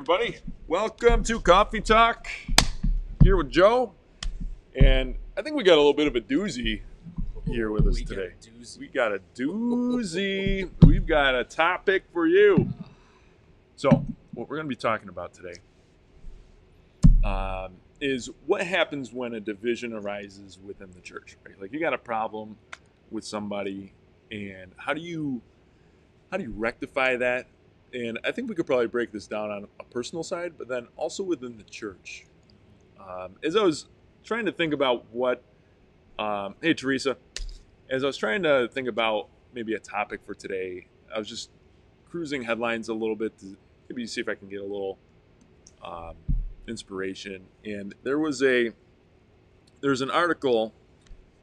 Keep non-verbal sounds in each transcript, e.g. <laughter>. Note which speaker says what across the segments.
Speaker 1: everybody. Welcome to Coffee Talk. Here with Joe, and I think we got a little bit of a doozy here with us
Speaker 2: We
Speaker 1: today.
Speaker 2: doozy.
Speaker 1: We got a doozy. We've got a topic for you. So, what we're going to be talking about today um, is what happens when a division arises within the church. Right? Like you got a problem with somebody, and how do you how do you rectify that? And I think we could probably break this down on a personal side, but then also within the church. Um, as I was trying to think about what, um, hey Teresa, as I was trying to think about maybe a topic for today, I was just cruising headlines a little bit to maybe see if I can get a little um, inspiration. And there was a there's an article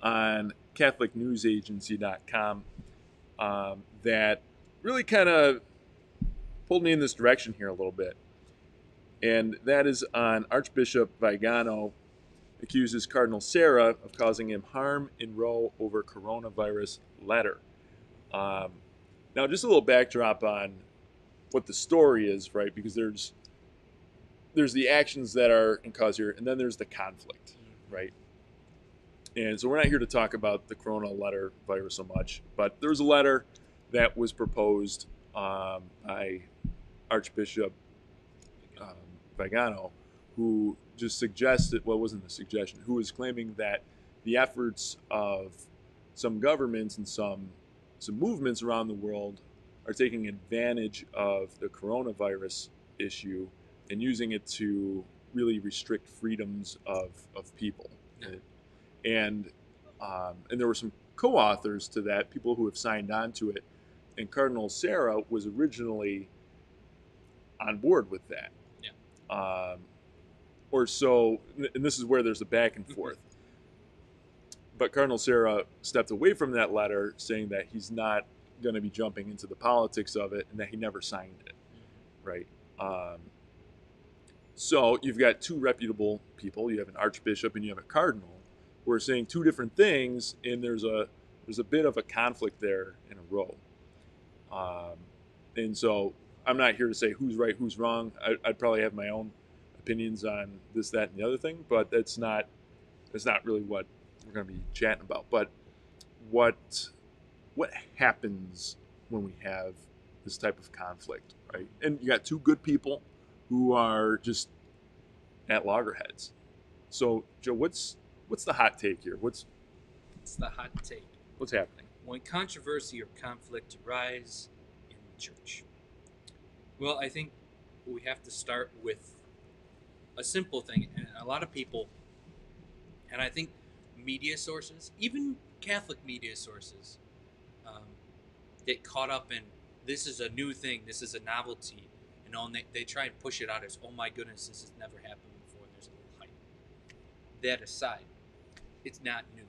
Speaker 1: on CatholicNewsAgency.com um, that really kind of pulled me in this direction here a little bit. And that is on Archbishop Vigano accuses Cardinal Sarah of causing him harm in row over coronavirus letter. Um, now, just a little backdrop on what the story is, right? Because there's there's the actions that are in cause here, and then there's the conflict, right? And so we're not here to talk about the corona letter virus so much, but there was a letter that was proposed um, by Archbishop um, Vigano, who just suggested, well, it wasn't a suggestion, who was claiming that the efforts of some governments and some some movements around the world are taking advantage of the coronavirus issue and using it to really restrict freedoms of, of people. And um, and there were some co-authors to that, people who have signed on to it. And Cardinal Sarah was originally on board with that.
Speaker 2: Yeah.
Speaker 1: Um, or so, and this is where there's a back and forth. but Cardinal Sarah stepped away from that letter, saying that he's not going to be jumping into the politics of it, and that he never signed it. Right. Um, so you've got two reputable people. You have an archbishop and you have a cardinal who are saying two different things, and there's a there's a bit of a conflict there in a row. Um, and so I'm not here to say who's right, who's wrong. I, I'd probably have my own opinions on this, that, and the other thing, but that's not that's not really what we're going to be chatting about. But what what happens when we have this type of conflict, right? And you got two good people who are just at loggerheads. So, Joe, what's what's the hot take here? What's
Speaker 2: It's the hot take.
Speaker 1: what's happening?
Speaker 2: When controversy or conflict arise in the church. Well, I think we have to start with a simple thing. And a lot of people, and I think media sources, even Catholic media sources, um, get caught up in this is a new thing, this is a novelty, and they, they try and push it out as, oh my goodness, this has never happened before. There's a little hype. That aside, it's not new.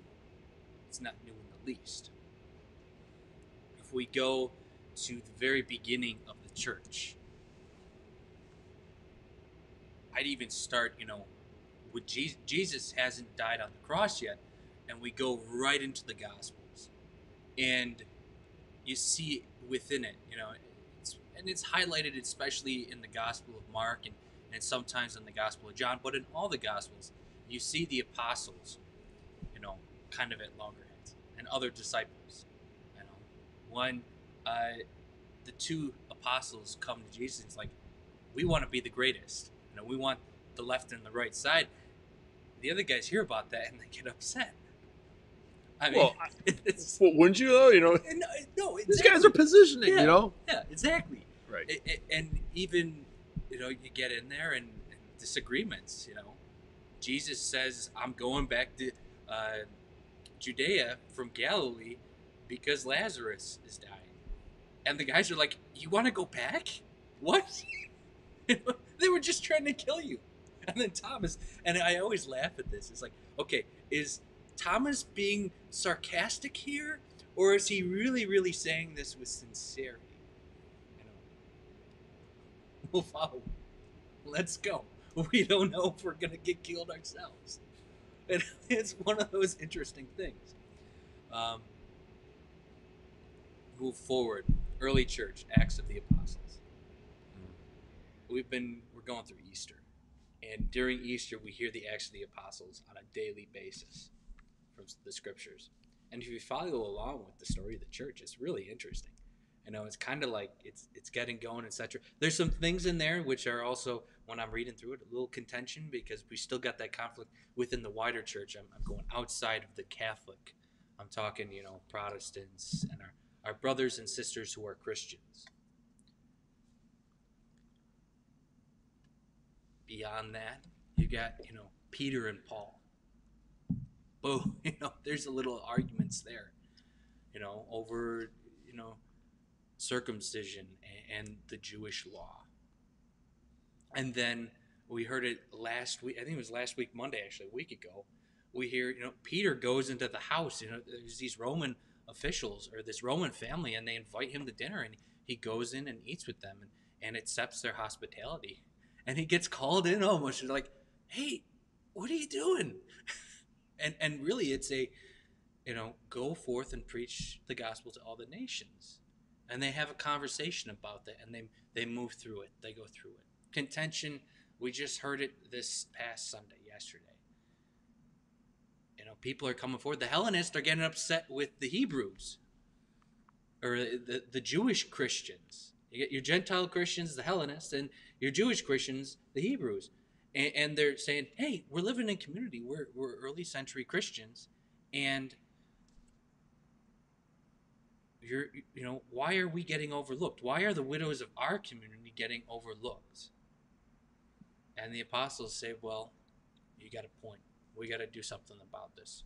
Speaker 2: It's not new in the least. If we go to the very beginning of the church, I'd even start, you know, with Jesus, Jesus hasn't died on the cross yet, and we go right into the Gospels, and you see within it, you know, it's, and it's highlighted especially in the Gospel of Mark and, and sometimes in the Gospel of John, but in all the Gospels, you see the apostles, you know, kind of at loggerheads, and other disciples. You know, when uh, the two apostles come to Jesus, it's like, we want to be the greatest. We want the left and the right side. The other guys hear about that and they get upset. I mean,
Speaker 1: Well, <laughs> Well, wouldn't you though? You know,
Speaker 2: no, no,
Speaker 1: these guys are positioning.
Speaker 2: Yeah.
Speaker 1: You know,
Speaker 2: yeah, exactly.
Speaker 1: right?
Speaker 2: A- a- and even you know you get in there and, and disagreements you know jesus says i'm going back to uh, judea from galilee because lazarus is dying and the guys are like you want to go back what <laughs> <laughs> they were just trying to kill you and then thomas and i always laugh at this it's like okay is thomas being sarcastic here or is he really really saying this with sincerity you know we'll follow. Let's go. <laughs> We don't know if we're gonna get killed ourselves. And <laughs> it's one of those interesting things. Um, move forward. Early church, Acts of the Apostles. we've been going through Easter, and during Easter we hear the Acts of the Apostles on a daily basis from the Scriptures. And if you follow along with the story of the church, it's really interesting. You know, it's kind of like it's it's getting going, etc. There's some things in there which are also, when I'm reading through it, a little contention because we still got that conflict within the wider church. I'm, I'm going outside of the Catholic. I'm talking, you know, Protestants and our, our brothers and sisters who are Christians. Beyond that, you got, you know, Peter and Paul. Both, <laughs> you know, there's a little arguments there, you know, over, you know, circumcision and the Jewish law. And then we heard it last week. I think it was last week, Monday, actually, a week ago. We hear, you know, Peter goes into the house. You know, there's these Roman officials or this Roman family, and they invite him to dinner, and he goes in and eats with them and, and accepts their hospitality. And he gets called in almost like, "Hey, what are you doing?" <laughs> and and really, it's a, you know, go forth and preach the gospel to all the nations. And they have a conversation about that and they they move through it. They go through it. Contention we just heard it this past sunday yesterday. You know people are coming forward. The hellenists are getting upset with the hebrews or the, the jewish christians. You get your gentile christians the hellenists and your jewish christians the hebrews. And, and they're saying hey we're living in community. We're, we're early century christians. And you're you know why are we getting overlooked? Why are the widows of our community getting overlooked? And the apostles say well you got a point. We got to do something about this.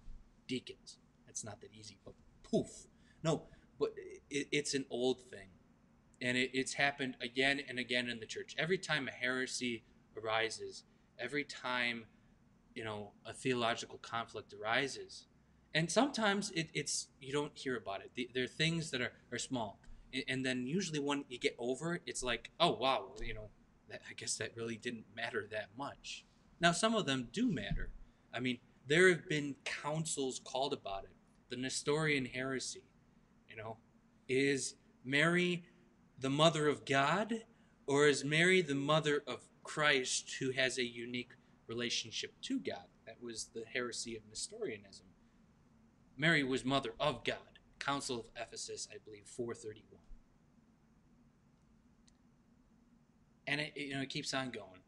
Speaker 2: Deacons. It's not that easy but poof. No but it, it's an old thing and it, it's happened again and again in the church every time a heresy arises every time you know a theological conflict arises and sometimes it, it's you don't hear about it. There are things that are, are small, and then usually when you get over it, it's like, oh wow, you know, that, I guess that really didn't matter that much. Now some of them do matter. I mean, there have been councils called about it. The Nestorian heresy, you know, is Mary the mother of God, or is Mary the mother of Christ who has a unique relationship to God? That was the heresy of Nestorianism. Mary was mother of God. Council of Ephesus, I believe, 431. And it, you know, it keeps on going.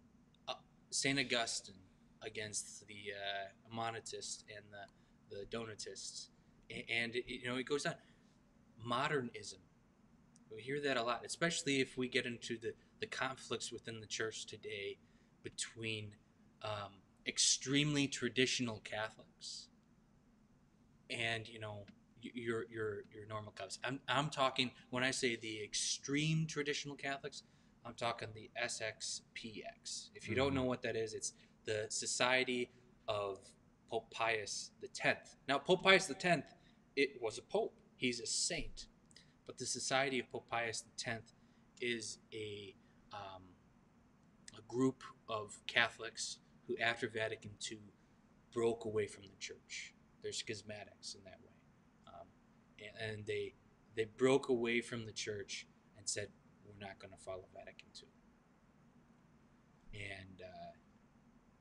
Speaker 2: Uh, St. Augustine against the uh, Monetists and the, the Donatists. And, it, you know, it goes on. Modernism. We hear that a lot, especially if we get into the, the conflicts within the church today between um, extremely traditional Catholics and you know your your your normal Catholics. I'm I'm talking when I say the extreme traditional Catholics, I'm talking the SSPX. If you mm-hmm. don't know what that is, it's the Society of Pope Pius X. Now Pope Pius X, it was a pope. He's a saint, but the Society of Pope Pius X is a um, a group of Catholics who, after Vatican II, broke away from the Church they're schismatics in that way, um, and, and, they they broke away from the church and said we're not going to follow Vatican II. And uh,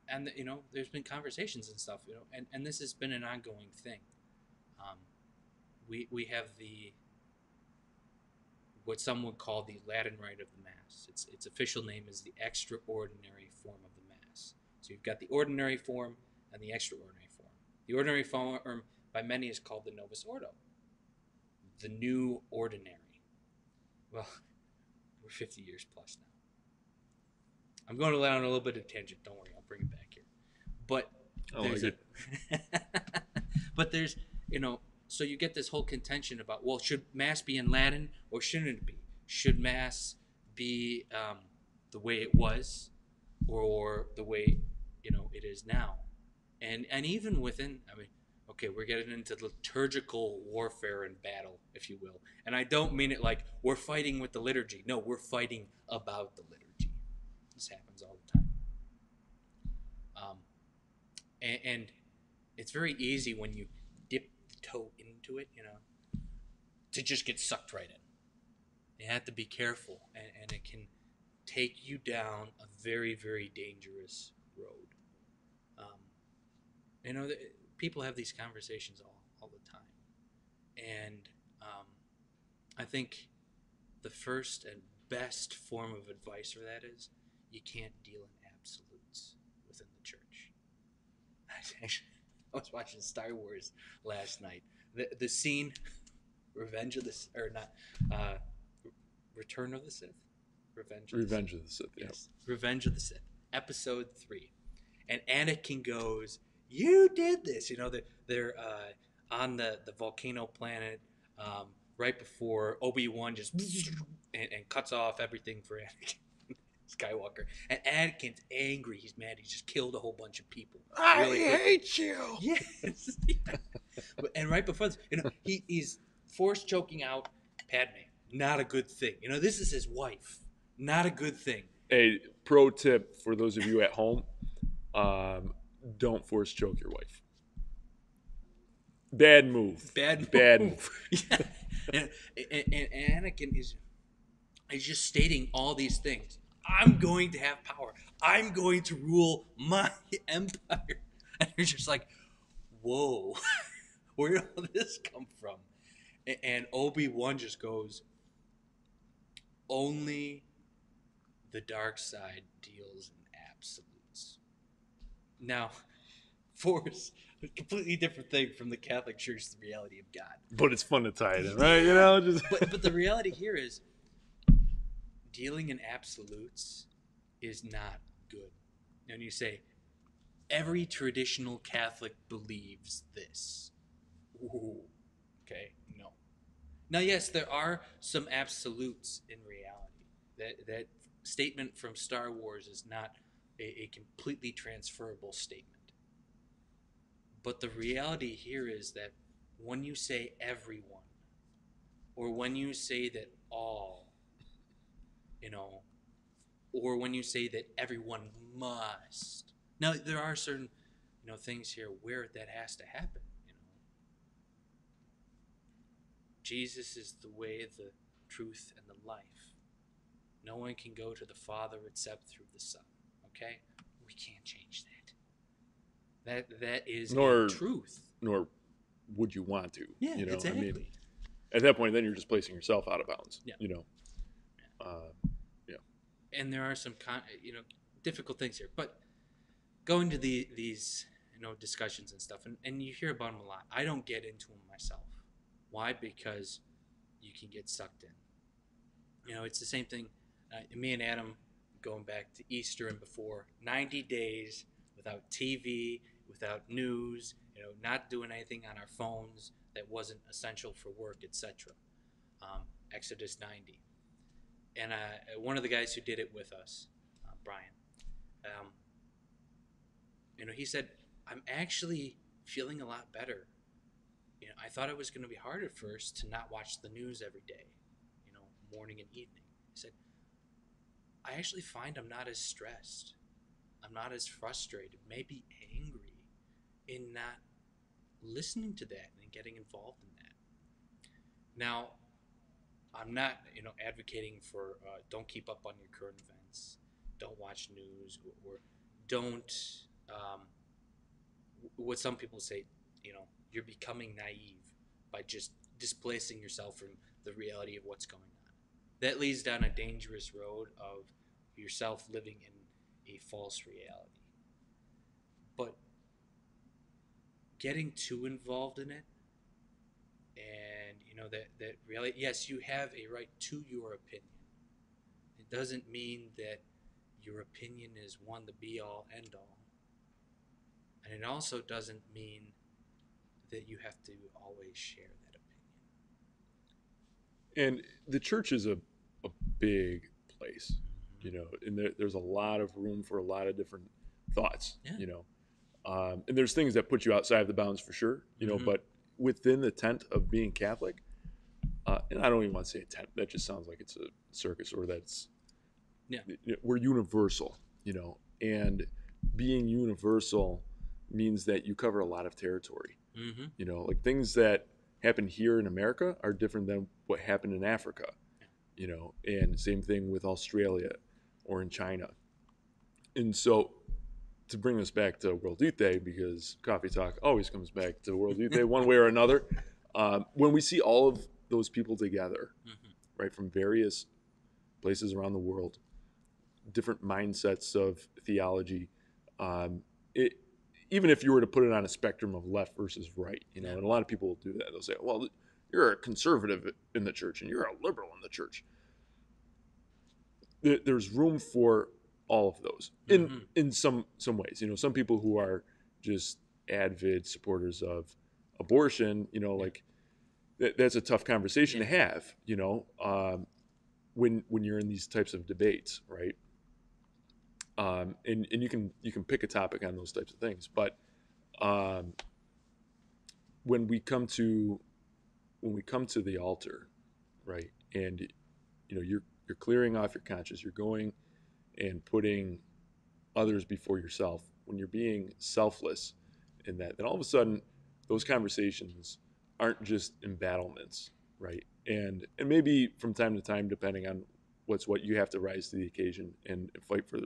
Speaker 2: and you know, there's been conversations and stuff, you know, and, and this has been an ongoing thing. Um, we we have the what some would call the Latin rite of the Mass. Its its official name is the extraordinary form of the Mass. So you've got the ordinary form and the extraordinary form. the ordinary form by many is called the Novus Ordo, the new ordinary. Well, <laughs> we're 50 years plus now. I'm going to let on a little bit of tangent. Don't worry, I'll bring it back here. But there's like a, <laughs> but there's you know so you get this whole contention about well should mass be in Latin or shouldn't it be? Should mass be um, the way it was or the way you know it is now? and and even within i mean okay we're getting into liturgical warfare and battle if you will and i don't mean it like we're fighting with the liturgy no we're fighting about the liturgy this happens all the time um, and, and it's very easy when you toe into it you know to just get sucked right in you have to be careful and, and it can take you down a very, very dangerous road. Um, you know, the, people have these conversations all, all the time. And um, I think the first and best form of advice for that is you can't deal in absolutes within the church. <laughs> I was watching Star Wars last night. The, the scene, Revenge of the or not, uh, Return of the Sith, Revenge. Of
Speaker 1: Revenge of the Sith.
Speaker 2: The Sith. Yes, Revenge of the Sith, Episode three, and Anakin goes, "You did this." You know they're they're uh, on the the volcano planet um, right before Obi Wan just <laughs> and, and cuts off everything for Anakin. Skywalker and Anakin's angry. He's mad. He just killed a whole bunch of people. Really quick.
Speaker 1: hate you. <laughs>
Speaker 2: Yes. But- and right before this, you know, he, he's force choking out Padme. Not a good thing. You know, this is his wife. Not a good thing.
Speaker 1: A pro tip for those of you at home: um, don't force choke your wife. Bad move.
Speaker 2: Bad move. <laughs>
Speaker 1: Bad
Speaker 2: move. <laughs> yeah. And, and, and Anakin is is just stating all these things. I'm going to have power. I'm going to rule my <laughs> empire. And you're just like, whoa, <laughs> where did all this come from? And Obi Wan just goes, only the dark side deals in absolutes. Now, <laughs> force, a completely different thing from the Catholic Church, the reality of God.
Speaker 1: But it's fun to tie it in, right? You know, just
Speaker 2: But, but the reality here is dealing in absolutes is not good. And you say, every traditional Catholic believes this. Ooh, okay, no. Now, yes, there are some absolutes in reality. That that statement from Star Wars is not a, a completely transferable statement. But the reality here is that when you say everyone, or when you say that all, you know, or when you say that everyone must. Now, there are certain, you know, things here where that has to happen. You know, Jesus is the way, the truth, and the life. No one can go to the Father except through the Son. Okay, we can't change that. That that is
Speaker 1: Nor-
Speaker 2: truth.
Speaker 1: nor would you want to.
Speaker 2: Yeah,
Speaker 1: you know,
Speaker 2: exactly.
Speaker 1: I mean, at that point, then you're just placing yourself out of bounds.
Speaker 2: Yeah.
Speaker 1: You know. Uh,
Speaker 2: and there are some con- you know difficult things here but going to the these you know discussions and stuff and, and you hear about them a lot. I don't get into them myself. Why? Because you can get sucked in. You know it's the same thing uh, me and adam going back to easter and before 90 days without tv without news you know not doing anything on our phones that wasn't essential for work etc um, exodus 90 and uh, one of the guys who did it with us, uh, Brian, um, you know, he said, "I'm actually feeling a lot better. You know, I thought it was going to be hard at first to not watch the news every day, you know, morning and evening." He said, "I actually find I'm not as stressed. I'm not as frustrated, maybe angry, in not listening to that and getting involved in that." Now, I'm not, you know, advocating for uh, don't keep up on your current events, don't watch news, or, or don't. Um, what some people say, you know, you're becoming naive by just displacing yourself from the reality of what's going on. That leads down a dangerous road of yourself living in a false reality. But getting too involved in it and you know that that really yes you have a right to your opinion it doesn't mean that your opinion is one the be all end all and it also doesn't mean that you have to always share that opinion
Speaker 1: and the church is a, a big place, you know, and there, there's a lot of room for a lot of different thoughts,
Speaker 2: Yeah.
Speaker 1: you know. Um, and there's things that put you outside of the bounds for sure, you know,
Speaker 2: Mhm.
Speaker 1: but within the tent of being Catholic, uh, and I don't even want to say a tent, that just sounds like it's a circus or that's,
Speaker 2: Yeah.
Speaker 1: we're universal, you know, and being universal means that you cover a lot of territory.
Speaker 2: mm-hmm.
Speaker 1: You know, like things that happen here in America are different than what happened in Africa. You know, and same thing with Australia. or in China. And so, to bring us back to World Youth Day, because Coffee Talk always comes back to World Youth Day <laughs> one way or another, um, when we see all of those people together,
Speaker 2: Mhm.
Speaker 1: right, from various places around the world, different mindsets of theology, um, it, even if you were to put it on a spectrum of left versus right, you know,
Speaker 2: Yeah.
Speaker 1: and a lot of people will do that. They'll say, well, you're a conservative in the church and you're a liberal in the church. There's room for all of those in
Speaker 2: Mhm.
Speaker 1: in some some ways. You know, some people who are just avid supporters of abortion, you know, like that, that's a tough conversation to have. You know, um, when when you're in these types of debates, right? Um, and and you can you can pick a topic on those types of things, but um, when we come to when we come to the altar, right, and you know you're you're clearing off your conscience, you're going and putting others before yourself. When you're being selfless in that, then all of a sudden those conversations aren't just embattlements, right? And and maybe from time to time, depending on what's what, you have to rise to the occasion and, and fight for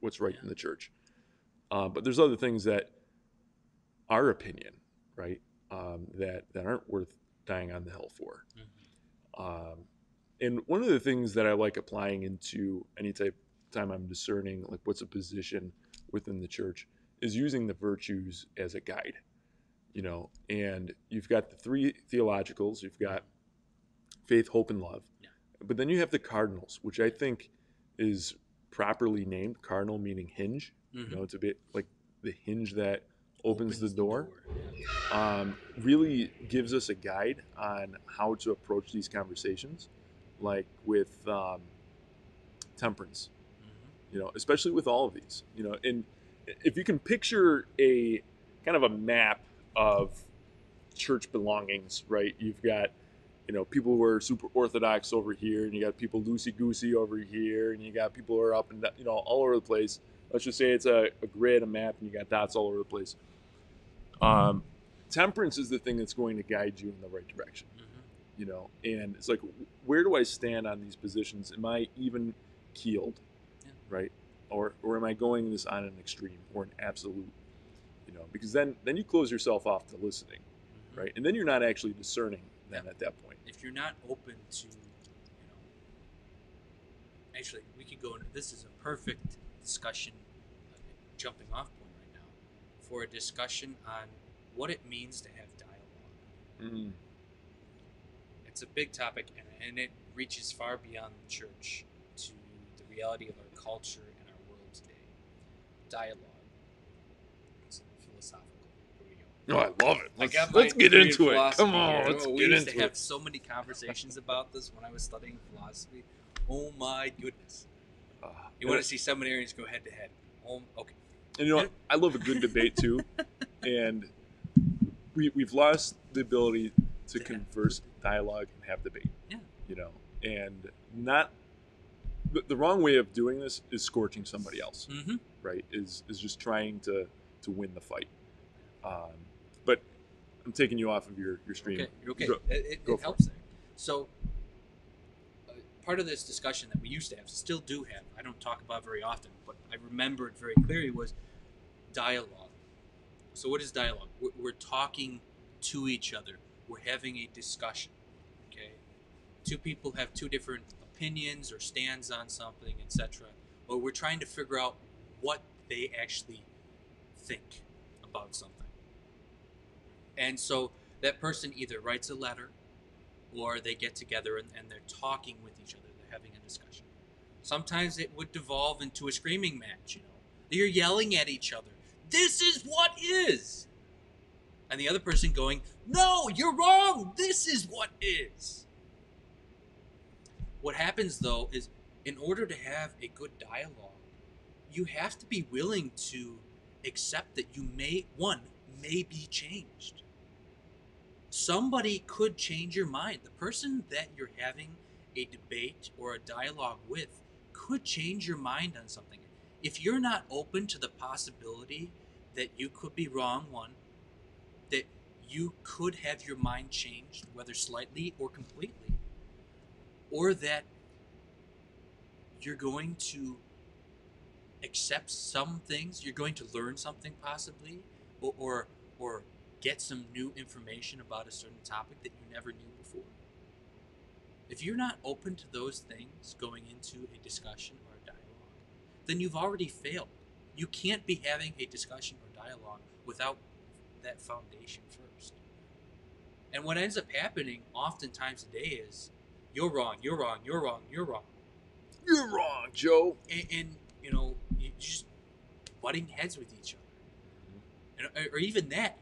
Speaker 1: what's right in the church. Uh, but there's other things that our opinion, right, um, that that aren't worth dying on the hill for.
Speaker 2: Mhm.
Speaker 1: Um, and one of the things that I like applying into any type time I'm discerning, like what's a position within the church, is using the virtues as a guide. You know, and you've got the three theologicals, you've got faith, hope, and love.
Speaker 2: Yeah.
Speaker 1: But then you have the cardinals, which I think is properly named cardinal meaning hinge.
Speaker 2: Mhm.
Speaker 1: You know, it's a bit like the hinge that opens, the door
Speaker 2: Yeah.
Speaker 1: um, really gives us a guide on how to approach these conversations, like with um, temperance,
Speaker 2: Mhm.
Speaker 1: you know, especially with all of these, you know, and if you can picture a kind of a map of church belongings, right? You've got, you know, people who are super orthodox over here, and you got people loosey goosey over here, and you got people who are up and down, you know, all over the place. Let's just say it's a, a grid, a map, and you got dots all over the place. Um, temperance is the thing that's going to guide you in the right direction
Speaker 2: Mhm.
Speaker 1: you know and it's like where do i stand on these positions am i even keeled
Speaker 2: Yeah.
Speaker 1: right or or am i going this on an extreme or an absolute you know because then then you close yourself off to listening
Speaker 2: Mhm.
Speaker 1: right and then you're not actually discerning then
Speaker 2: Yeah.
Speaker 1: at that point
Speaker 2: if you're not open to, you know, actually, we could go into this is a perfect discussion, uh, jumping off point right now, for a discussion on what it means to have dialogue.
Speaker 1: mm.
Speaker 2: It's a big topic, and, and it reaches far beyond the church to the reality of our culture and our world today. Dialogue. It's philosophical. Here we go.
Speaker 1: Oh i love it let's,
Speaker 2: got
Speaker 1: let's get into it come on
Speaker 2: here.
Speaker 1: let's
Speaker 2: Oh, we
Speaker 1: get
Speaker 2: used
Speaker 1: into
Speaker 2: to have
Speaker 1: it
Speaker 2: so many conversations about this when I was studying philosophy. Oh my goodness!
Speaker 1: Ah,
Speaker 2: You want to see seminarians go head to head? Oh, okay.
Speaker 1: And you know, what? I love a good debate too, <laughs> and we we've lost the ability to
Speaker 2: Yeah.
Speaker 1: converse, dialogue, and have debate.
Speaker 2: Yeah.
Speaker 1: You know, and not the, the wrong way of doing this is scorching somebody else.
Speaker 2: Mm-hmm.
Speaker 1: Right? Is is just trying to to win the fight. Um, but I'm taking you off of your your stream.
Speaker 2: Okay. Okay.
Speaker 1: Go-
Speaker 2: it it,
Speaker 1: go
Speaker 2: it helps there. So, uh, part of this discussion that we used to have, still do have, I don't talk about very often, but I remember it very clearly was dialogue. So, what is dialogue? We're, we're talking to each other. We're having a discussion. Okay, two people have two different opinions or stands on something, etc. But we're trying to figure out what they actually think about something. And so that person either writes a letter or they get together and, and they're talking with each other, they're having a discussion. Sometimes it would devolve into a screaming match, you know. You're yelling at each other. This is what is. And the other person going, No, you're wrong. This is what is. What happens though is in order to have a good dialogue, you have to be willing to accept that you may, one, may be changed. Somebody could change your mind. The person that you're having a debate or a dialogue with could change your mind on something. If you're not open to the possibility that you could be wrong, one, that you could have your mind changed, whether slightly or completely, or that you're going to accept some things. You're going to learn something possibly, or or, or get some new information about a certain topic that you never knew before. If you're not open to those things going into a discussion or a dialogue, then you've already failed. You can't be having a discussion or dialogue without that foundation first. And what ends up happening oftentimes today is you're wrong, you're wrong, you're wrong, you're wrong.
Speaker 1: You're wrong, Joe.
Speaker 2: And, and you know, you just butting heads with each other. Or even that,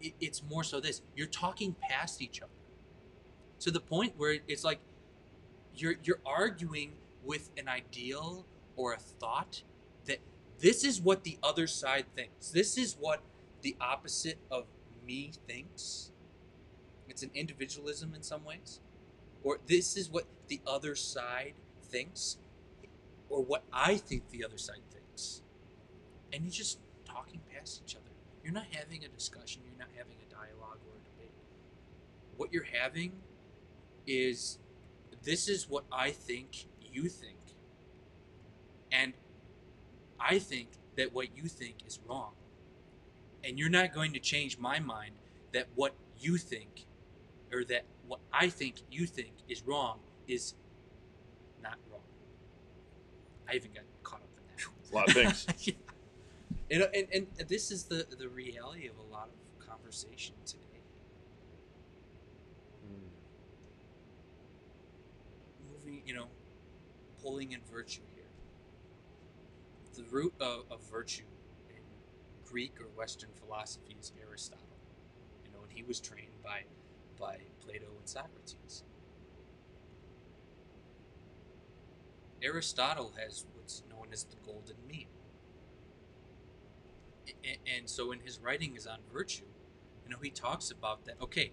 Speaker 2: it's more so this you're talking past each other to the point where it's like you're you're arguing with an ideal or a thought that this is what the other side thinks. This is what the opposite of me thinks. It's an individualism in some ways. Or this is what the other side thinks, or what I think the other side thinks. And you're just talking past each other. You're not having a discussion, you're not having a dialogue or a debate. What you're having is this is what I think you think. And I think that what you think is wrong. And you're not going to change my mind that what you think or that what I think you think is wrong is not wrong. I even got caught up in that. <laughs>
Speaker 1: A lot of things. <laughs>
Speaker 2: yeah. Know, and, and this is the, the reality of a lot of conversation today. Moving, you know, pulling in virtue here. The root of, of virtue in Greek or Western philosophy is Aristotle. You know, and he was trained by by Plato and Socrates. Aristotle has what's known as the golden mean. And so in his writings on virtue, you know, he talks about that, okay,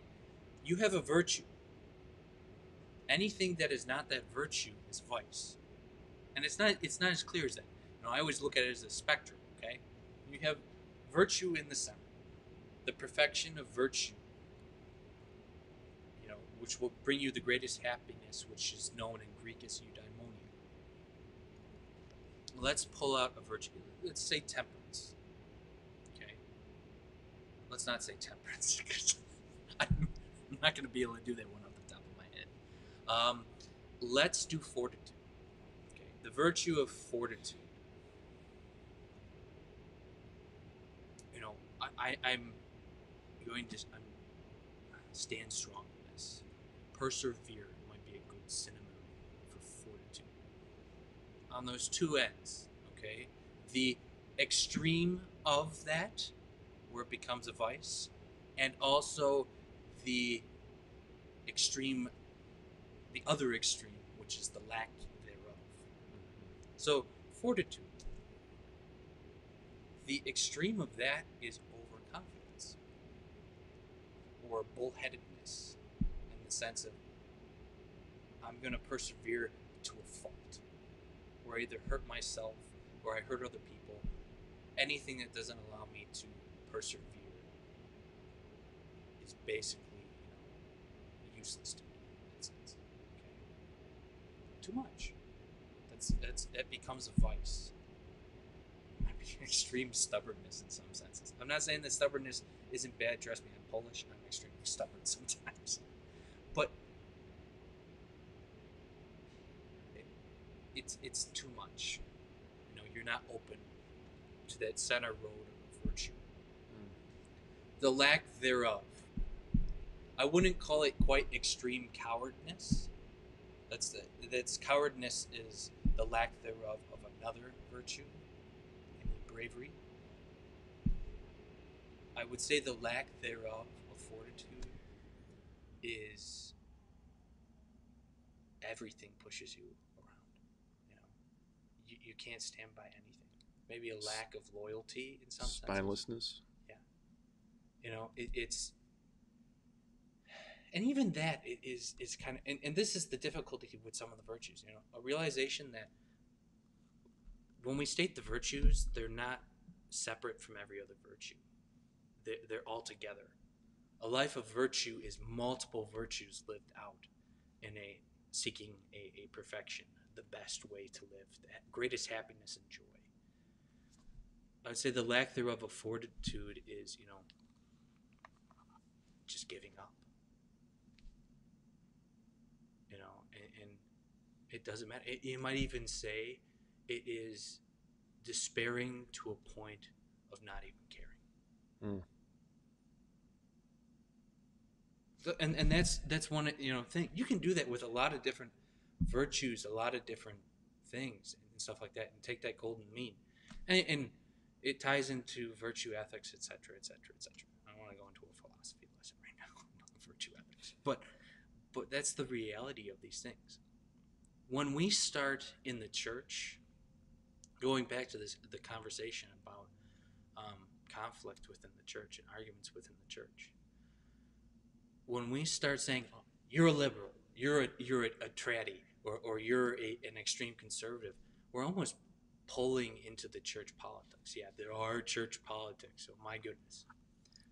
Speaker 2: you have a virtue. Anything that is not that virtue is vice. And it's not it's not as clear as that. You know, I always look at it as a spectrum, okay? You have virtue in the center. The perfection of virtue You know, which will bring you the greatest happiness, which is known in Greek as eudaimonia. Let's pull out a virtue. Let's say temperance. Let's not say temperance <laughs> I'm not going to be able to do that one off the top of my head. Um, let's do fortitude. Okay. The virtue of fortitude. You know, I, I, I'm going to I'm, stand strong persevere might be a good synonym for fortitude. On those two ends, okay, the extreme of that, where it becomes a vice, and also the extreme, the other extreme, which is the lack thereof. So, fortitude. The extreme of that is overconfidence or bullheadedness in the sense of I'm going to persevere to a fault, where I either hurt myself or I hurt other people. Anything that doesn't allow me to persevere is basically, you know, useless to me in that sense. Okay. Too much. That's that's that becomes a vice. <laughs> Extreme stubbornness in some senses. I'm not saying that stubbornness isn't bad. Trust me, I'm Polish. I'm extremely <laughs> stubborn sometimes. But it's it's too much. You know, you're not open to that center road of virtue. The lack thereof. I wouldn't call it quite extreme cowardness. That's the that's cowardness is the lack thereof of another virtue, namely bravery. I would say the lack thereof of fortitude is everything pushes you around. You know, you, you can't stand by anything. Maybe a lack of loyalty in some sense.
Speaker 1: spinelessness.
Speaker 2: Senses. You know, it, it's and even that is is kind of and, and this is the difficulty with some of the virtues. You know, a realization that when we state the virtues, they're not separate from every other virtue. They're, they're all together. A life of virtue is multiple virtues lived out in a seeking a, a perfection, the best way to live, the greatest happiness and joy. I'd say the lack thereof of fortitude is, you know, just giving up. You know, and, and it doesn't matter. It, you might even say it is despairing to a point of not even caring.
Speaker 1: Mm.
Speaker 2: So, and and that's that's one you know thing you can do that with a lot of different virtues, a lot of different things and stuff like that, and take that golden mean, and, and it ties into virtue ethics, etc., etc., etc. I don't want to go into a philosophy lesson right now about virtue ethics, but but that's the reality of these things. When we start in the church, going back to this the conversation about um, conflict within the church and arguments within the church, when we start saying oh, you're a liberal, you're a you're a, a traddy, or, or you're a, an extreme conservative, we're almost pulling into the church politics. Yeah, there are church politics. Oh my goodness.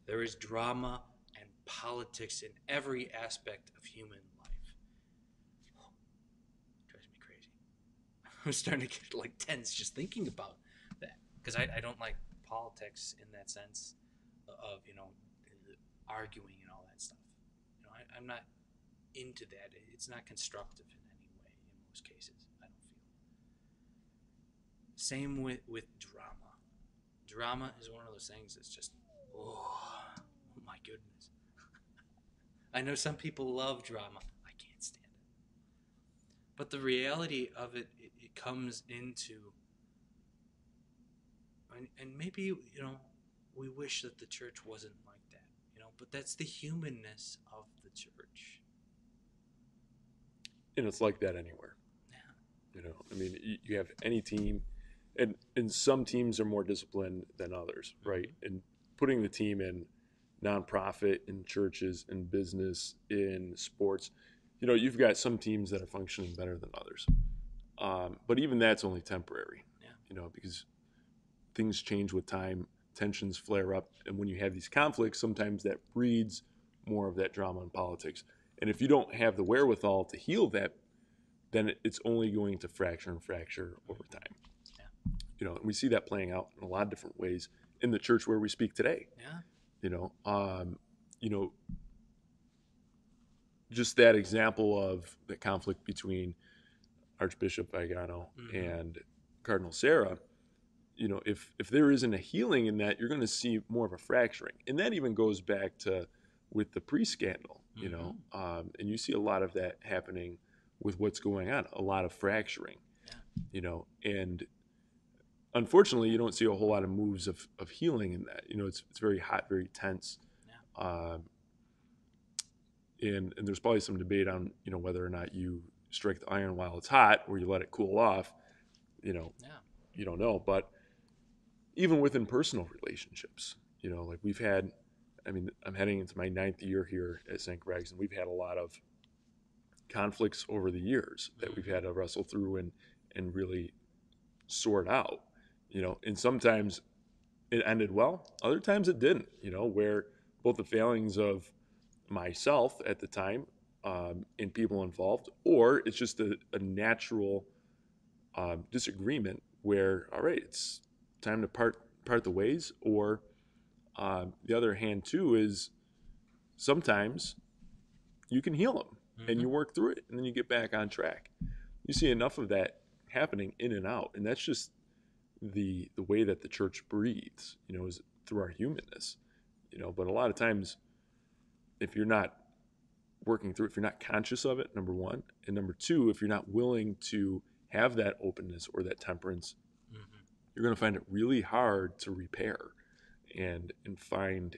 Speaker 2: There is drama politics in every aspect of human life. drives me crazy. <laughs> I'm starting to get like tense just thinking about that because I, I don't like politics in that sense of, you know, arguing and all that stuff. You know, I, I'm not into that. It's not constructive in any way in most cases. I don't feel. Same with with drama. Drama is one of those things that's just oh, oh my goodness. I know some people love drama. I can't stand it. But the reality of it, it, it comes into, and, and maybe you know, we wish that the church wasn't like that. You know, but that's the humanness of the church.
Speaker 1: And it's like that anywhere.
Speaker 2: Yeah.
Speaker 1: You know, I mean, you, you have any team, and and some teams are more disciplined than others, right? Mm-hmm. And putting the team in nonprofit, in churches, in business, in sports, you know, you've got some teams that are functioning better than others. Um, but even that's only temporary.
Speaker 2: Yeah.
Speaker 1: You know, because things change with time, tensions flare up, and when you have these conflicts, sometimes that breeds more of that drama in politics. And if you don't have the wherewithal to heal that, then it's only going to fracture and fracture over time.
Speaker 2: Yeah.
Speaker 1: You know, and we see that playing out in a lot of different ways in the church where we speak today.
Speaker 2: Yeah.
Speaker 1: You know, um, you know, just that example of the conflict between Archbishop Vigano
Speaker 2: Mhm.
Speaker 1: and Cardinal Sarah. You know, if if there isn't a healing in that, you're going to see more of a fracturing, and that even goes back to with the pre-scandal. You know, um, and you see a lot of that happening with what's going on, a lot of fracturing.
Speaker 2: Yeah.
Speaker 1: You know, and unfortunately, you don't see a whole lot of moves of, of healing in that. You know, it's it's very hot, very tense. Um, and and there's probably some debate on you know whether or not you strike the iron while it's hot or you let it cool off. You know,
Speaker 2: Yeah.
Speaker 1: you don't know. But even within personal relationships, you know, like we've had, I mean, I'm heading into my ninth year here at St. Greg's, and we've had a lot of conflicts over the years that we've had to wrestle through and and really sort out. You know, and sometimes it ended well, other times it didn't. You know, where both the failings of myself at the time um, and people involved, or it's just a, a natural um, disagreement where all right, it's time to part part the ways. Or um, the other hand too is sometimes you can heal them and you work through it, and then you get back on track. You see enough of that happening in and out, and that's just the the way that the church breathes. You know, is through our humanness. You know, but a lot of times, if you're not working through, if you're not conscious of it, number one, and number two, if you're not willing to have that openness or that temperance,
Speaker 2: Mhm.
Speaker 1: you're going to find it really hard to repair and and find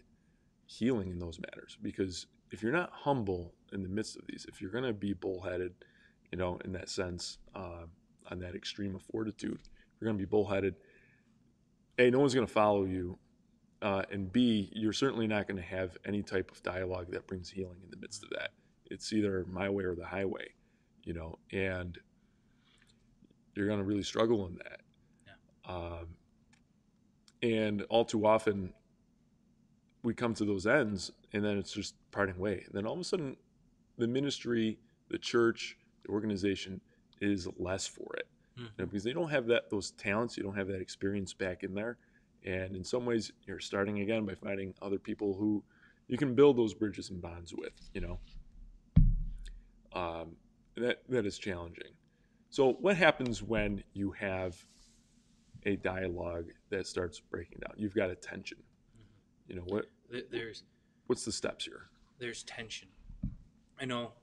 Speaker 1: healing in those matters because if you're not humble in the midst of these if you're going to be bullheaded you know in that sense uh, on that extreme of fortitude you're going to be bullheaded. A no one's going to follow you uh, and b you're certainly not going to have any type of dialogue that brings healing in the midst of that. It's either my way or the highway you know and you're going to really struggle in that. Um, and all too often we come to those ends and then it's just parting way. And then all of a sudden the ministry the church the organization is less for it
Speaker 2: Mhm.
Speaker 1: you know, because they don't have that those talents you don't have that experience back in there And in some ways, you're starting again by finding other people who you can build those bridges and bonds with, you know. Um, that, that is challenging. So, what happens when you have a dialogue that starts breaking down? You've got a tension. You know, what,
Speaker 2: There's
Speaker 1: what's the steps here?
Speaker 2: there's tension. I know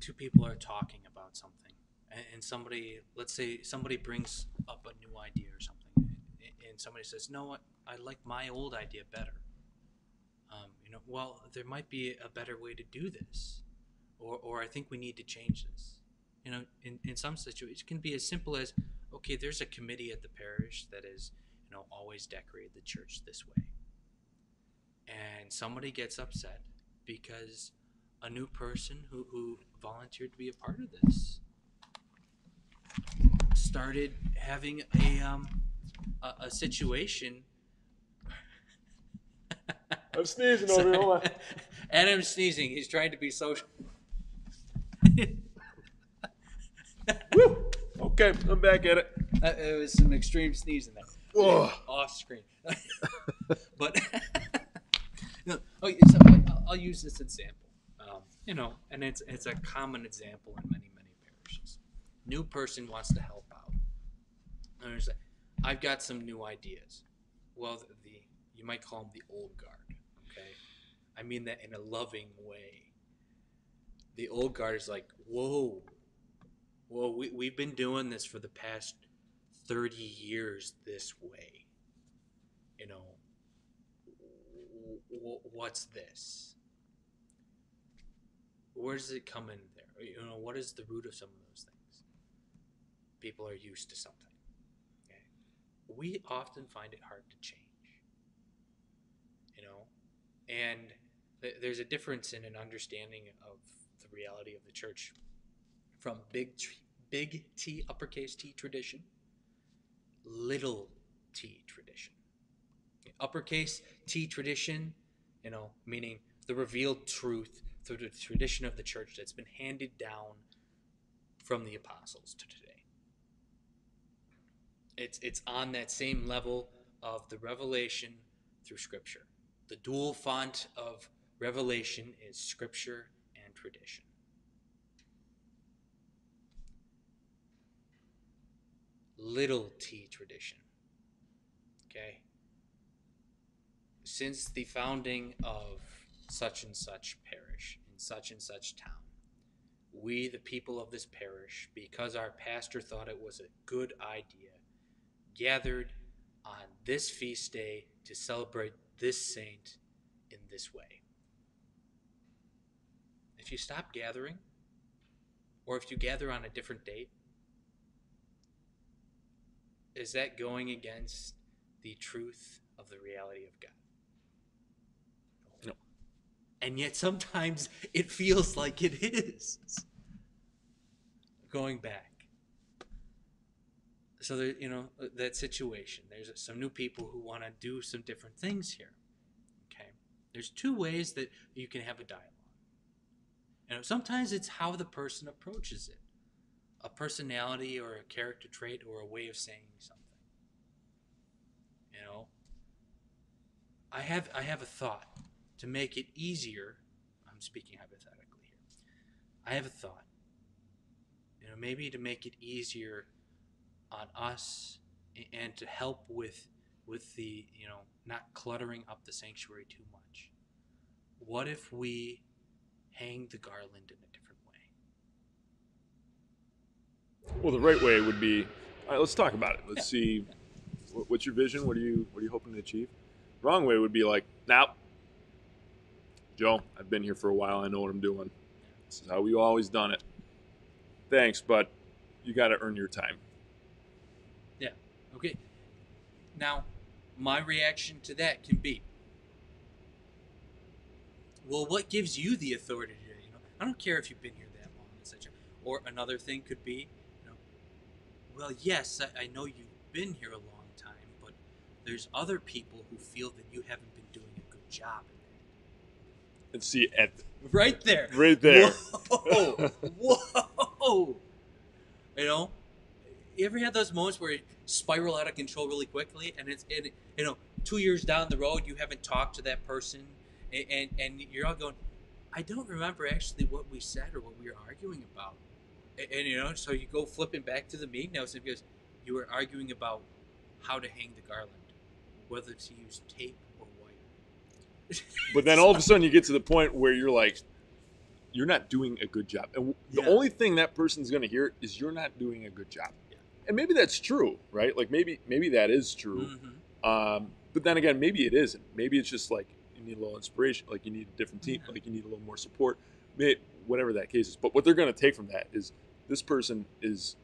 Speaker 2: two people are talking about something, and, and somebody, let's say somebody brings up a new idea or something, and, and somebody says, "No, what? I like my old idea better." Um, you know, well, there might be a better way to do this, or, or I think we need to change this. You know, in, in some situations, it can be as simple as, okay, there's a committee at the parish that is, you know, always decorate the church this way. And somebody gets upset because a new person who, who volunteered to be a part of this started having a um a, a situation <laughs>
Speaker 1: I'm sneezing over
Speaker 2: Sorry. <laughs> Adam's sneezing. He's trying to be social. <laughs>
Speaker 1: Woo! Okay, I'm back at it.
Speaker 2: Uh, it was some extreme sneezing there.
Speaker 1: Ugh.
Speaker 2: Off screen. but no, okay, so I'll, I'll use this example. Um, you know, and it's it's a common example in many many parishes. New person wants to help out. And I've got some new ideas. Well, the, the you might call them the old guard. Okay, I mean that in a loving way. The old guard is like, whoa, whoa, we, we've been doing this for the past 30 years this way. You know, what's this? Where does it come in there? You know, what is the root of some of things? People are used to something. Okay? We often find it hard to change. You know, and th- there's a difference in an understanding of the reality of the church from big, t- big T, uppercase T tradition little t tradition. Uppercase T tradition, you know, meaning the revealed truth through the tradition of the church that's been handed down from the apostles to today. It's it's on that same level of the revelation through scripture. The dual font of revelation is scripture and tradition. little t tradition. Okay? Since the founding of such and such parish in such and such town, we, the people of this parish, because our pastor thought it was a good idea, gathered on this feast day to celebrate this saint in this way. If you stop gathering, or if you gather on a different date, is that going against the truth of the reality of God?
Speaker 1: No.
Speaker 2: And yet sometimes it feels like it is. Going back. So there, you know, uh, that situation. There's some new people who want to do some different things here. Okay. There's two ways that you can have a dialogue. You know, sometimes it's how the person approaches it a personality or a character trait or a way of saying something. You know, I have I have a thought to make it easier. I'm speaking hypothetically here. I have a thought. You know, maybe to make it easier on us and to help with with the you know not cluttering up the sanctuary too much. What if we hang the garland in a different way?
Speaker 1: Well, the right way would be. All right, let's talk about it. Let's see. What's your vision? What are you What are you hoping to achieve? Wrong way would be like, now, Joe. I've been here for a while. I know what I'm doing. This is how we always done it. Thanks, but you got to earn your time.
Speaker 2: Okay. Now, my reaction to that can be, well, what gives you the authority to? You know, I don't care if you've been here that long, etc. Or another thing could be, you know, well, yes, I, I know you've been here a long time, but there's other people who feel that you haven't been doing a good job in
Speaker 1: And see at.
Speaker 2: Right there.
Speaker 1: right there.
Speaker 2: Whoa! <laughs> Whoa! You know, you ever had those moments where you spiral out of control really quickly, and it's and, you know two years down the road you haven't talked to that person, and, and and you're all going, I don't remember actually what we said or what we were arguing about, and, and you know so you go flipping back to the meeting notes and because you were arguing about how to hang the garland, whether to use tape or wire. <laughs>
Speaker 1: But then all of a sudden you get to the point where you're like, you're not doing a good job. And the
Speaker 2: Yeah.
Speaker 1: only thing that person's going to hear is you're not doing a good job.
Speaker 2: Yeah.
Speaker 1: And maybe that's true, right? Like maybe maybe that is true.
Speaker 2: Mhm.
Speaker 1: Um, but then again, maybe it isn't. Maybe it's just like you need a little inspiration, like you need a different team, like you need a little more support, may, whatever that case is. But what they're going to take from that is this person is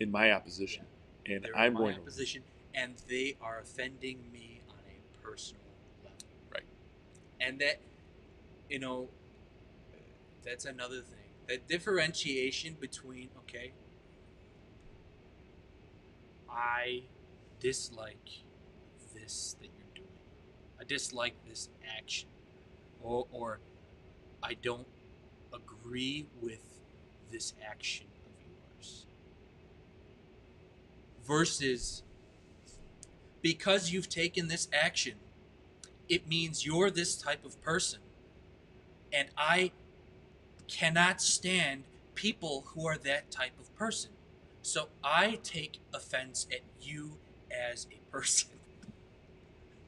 Speaker 1: in my opposition, and
Speaker 2: They're
Speaker 1: I'm
Speaker 2: in my
Speaker 1: going to.
Speaker 2: opposition, and they are offending me on a personal level.
Speaker 1: Right.
Speaker 2: And that, you know, that's another thing. That differentiation between okay, I dislike this that you're doing. I dislike this action, or or I don't agree with this action of yours versus because you've taken this action, it means you're this type of person. And I cannot stand people who are that type of person. So I take offense at you as a person. <laughs>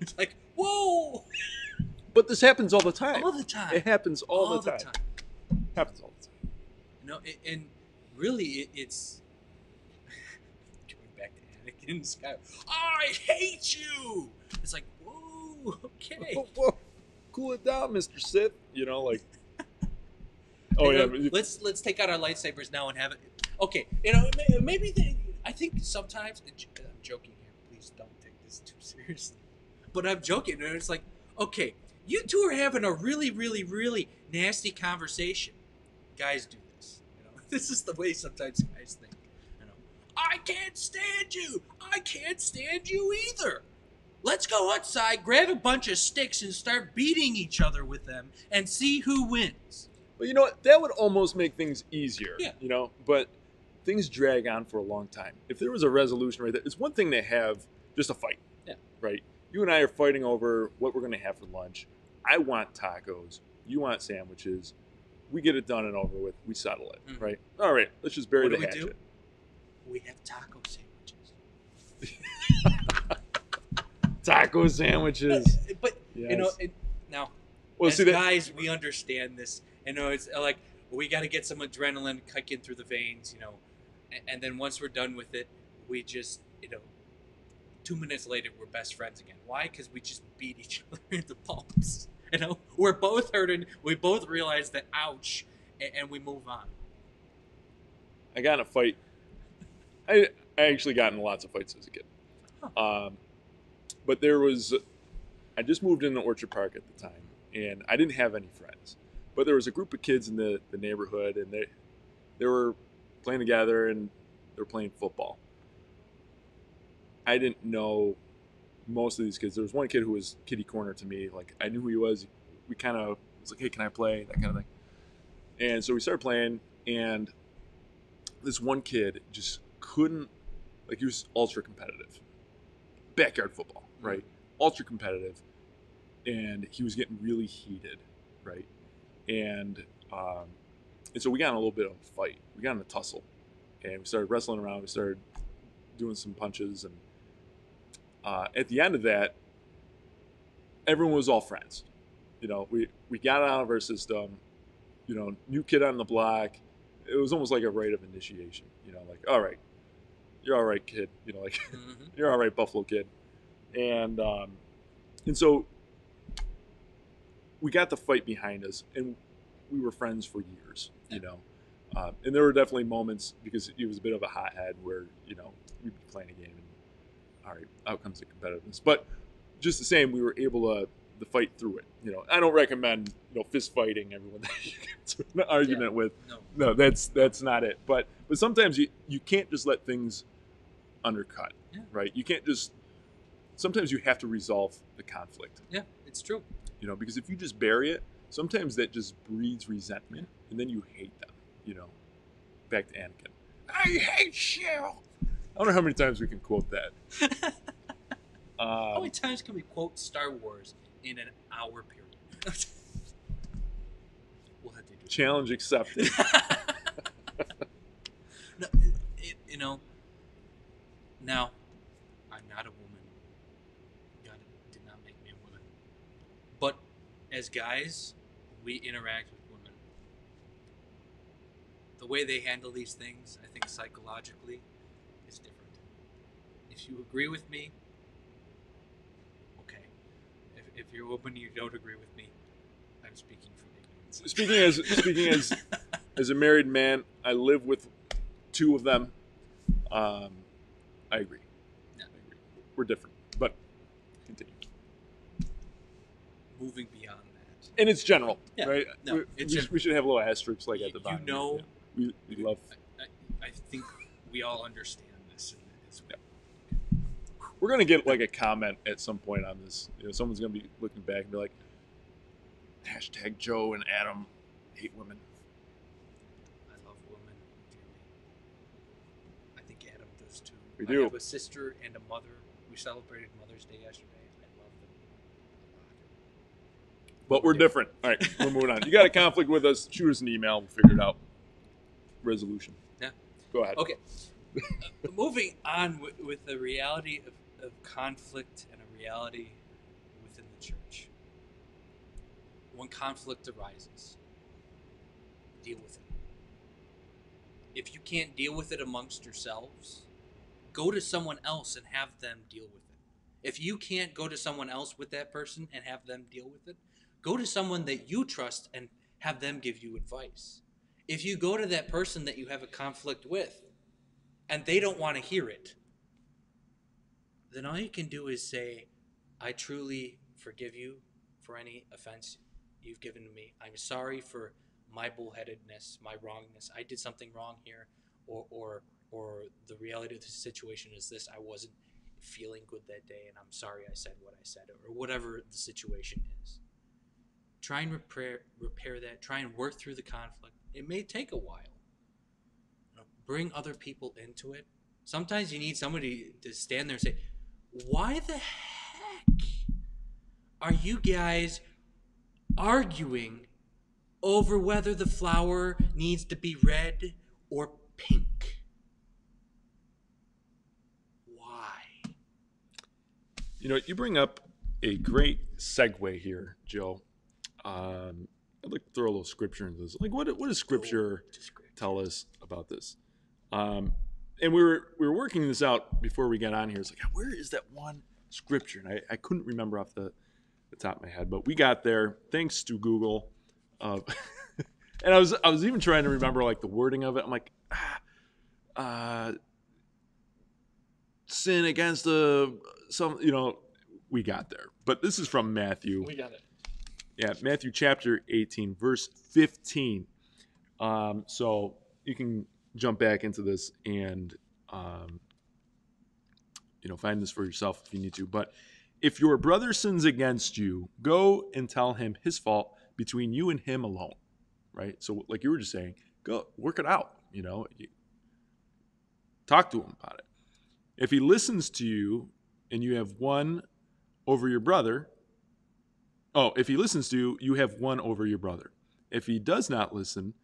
Speaker 2: It's like, whoa!
Speaker 1: But this happens all the time.
Speaker 2: All the time.
Speaker 1: It happens all, the, time. Happens all the time.
Speaker 2: You know, and, and really, it, it's <laughs> going back to Anakin Skywalker. I hate you. It's like, whoa, okay.
Speaker 1: Whoa, <laughs> whoa. Cool it down, Mr. Sith. You know, like. Oh yeah, um, you-
Speaker 2: let's let's take out our lightsabers now and have it. Okay, you know, maybe they, I think sometimes j- uh, I'm joking here. Please don't take this too seriously. But I'm joking, and it's like, okay, you two are having a really, really, really nasty conversation. Guys do this. You know, <laughs> this is the way sometimes guys think. You know, I can't stand you. I can't stand you either. Let's go outside, grab a bunch of sticks, and start beating each other with them, and see who wins.
Speaker 1: But you know what? That would almost make things easier.
Speaker 2: Yeah.
Speaker 1: You know, but things drag on for a long time. If there was a resolution right there, it's one thing to have just a fight.
Speaker 2: Yeah.
Speaker 1: Right. You and I are fighting over what we're going to have for lunch. I want tacos. You want sandwiches. We get it done and over with. We settle it.
Speaker 2: Mhm.
Speaker 1: Right. All right. Let's just bury
Speaker 2: What
Speaker 1: the
Speaker 2: do we
Speaker 1: hatchet.
Speaker 2: do? We have taco sandwiches. <laughs>
Speaker 1: Taco sandwiches.
Speaker 2: But you know, it, now
Speaker 1: well,
Speaker 2: as
Speaker 1: see that.
Speaker 2: guys, we understand this. You know, it's like we got to get some adrenaline kicking through the veins. You know, and, then once we're done with it, we just you know, two minutes later we're best friends again. Why? Because we just beat each <laughs> other in the palms. You know, we're both hurting. We both realize that ouch, and, and we move on.
Speaker 1: I got in a fight. I I actually got in lots of fights as a kid. Um, but there was, I just moved into Orchard Park at the time, and I didn't have any friends. But there was a group of kids in the, the neighborhood, and they they were playing together, and they're playing football. I didn't know most of these kids. There was one kid who was kitty corner to me. Like I knew who he was. We kind of was like, "Hey, can I play?" That kind of thing. And so we started playing, and this one kid just couldn't like he was ultra competitive backyard football right ultra competitive and he was getting really heated right and um and so we got in a little bit of a fight we got in a tussle and we started wrestling around we started doing some punches and uh, at the end of that everyone was all friends you know we we got out of our system you know new kid on the block it was almost like a rite of initiation. You know, like, all right, you're all right, kid. You know, like <laughs>
Speaker 2: Mhm.
Speaker 1: you're all right, Buffalo kid. And um, and so we got the fight behind us, and we were friends for years. You know, um, and there were definitely moments because he was a bit of a hothead where you know we'd be playing a game, and all right, out comes the competitiveness. But just the same, we were able to the fight through it. You know, I don't recommend you know fist fighting everyone <laughs> that you get into an argument with
Speaker 2: No.
Speaker 1: no that's that's not it but but sometimes you you can't just let things undercut
Speaker 2: Yeah.
Speaker 1: right you can't just sometimes you have to resolve the conflict
Speaker 2: Yeah, it's true.
Speaker 1: you know because if you just bury it sometimes that just breeds resentment and then you hate them you know back to anakin i hate you I wonder how many times we can quote that. <laughs>
Speaker 2: How
Speaker 1: Um,
Speaker 2: many times can we quote Star Wars in an hour period? <laughs> we'll have to do
Speaker 1: challenge accepted. <laughs>
Speaker 2: no, it, it, you know, now, I'm not a woman. God did not make me a woman. But as guys, we interact with women. The way they handle these things, I think psychologically, is different. If you agree with me, okay. If, if you're open, you don't agree with me, I'm speaking from ignorance.
Speaker 1: speaking as speaking as <laughs> as a married man, I live with two of them. Um, I agree.
Speaker 2: Yeah.
Speaker 1: I agree. We're different, but continue.
Speaker 2: Moving beyond.
Speaker 1: And it's general,
Speaker 2: Yeah,
Speaker 1: right?
Speaker 2: no,
Speaker 1: we, we,
Speaker 2: general.
Speaker 1: we should have a little asterisk like
Speaker 2: You-
Speaker 1: at the bottom.
Speaker 2: you know-
Speaker 1: Yeah. we, we love.
Speaker 2: I, I think we all understand this. And
Speaker 1: Yeah. We're gonna get like a comment at some point on this. You know, someone's gonna be looking back and be like, "Hashtag Joe and Adam hate women."
Speaker 2: I love women dearly. I think Adam does too.
Speaker 1: We do.
Speaker 2: I have a sister and a mother. We celebrated Mother's Day yesterday. I love them a lot.
Speaker 1: But we're different. All right, we're moving on. You got a conflict with us? Shoot us an email. We'll figure it out. Resolution.
Speaker 2: Yeah.
Speaker 1: Go ahead.
Speaker 2: Okay. Uh, moving on with, with the reality of, of conflict and a reality within the church. When conflict arises, deal with it. If you can't deal with it amongst yourselves, go to someone else and have them deal with it. If you can't go to someone else with that person and have them deal with it, go to someone that you trust and have them give you advice. If you go to that person that you have a conflict with and they don't want to hear it, then all you can do is say, I truly forgive you for any offense you've given to me. I'm sorry for my bullheadedness, my wrongness. I did something wrong here, or or or the reality of the situation is this: I wasn't feeling good that day, and I'm sorry I said what I said, or whatever the situation is. Try and repair repair that. Try and work through the conflict. It may take a while. You know, bring other people into it. Sometimes you need somebody to stand there and say, "Why the heck are you guys arguing over whether the flower needs to be red or pink?" Why?
Speaker 1: You know, you bring up a great segue here, Joe. Um, I'd like to throw a little scripture into this. Like, what what does scripture
Speaker 2: Go to scripture.
Speaker 1: tell us about this? Um, and we were we were working this out before we got on here. It's like, where is that one scripture? And I, I couldn't remember off the, the top of my head, but we got there thanks to Google. Uh, <laughs> and I was I was even trying to remember like the wording of it. I'm like, ah, uh, sin against the some you know we got there. But this is from Matthew.
Speaker 2: We got it.
Speaker 1: Yeah, Matthew chapter 18, verse 15. Um, so you can jump back into this and um, you know find this for yourself if you need to. But if your brother sins against you, go and tell him his fault between you and him alone. Right? So like you were just saying, go work it out. You know, talk to him about it. If he listens to you and you have one over your brother, Oh, if he listens to you, you have one over your brother. If he does not listen,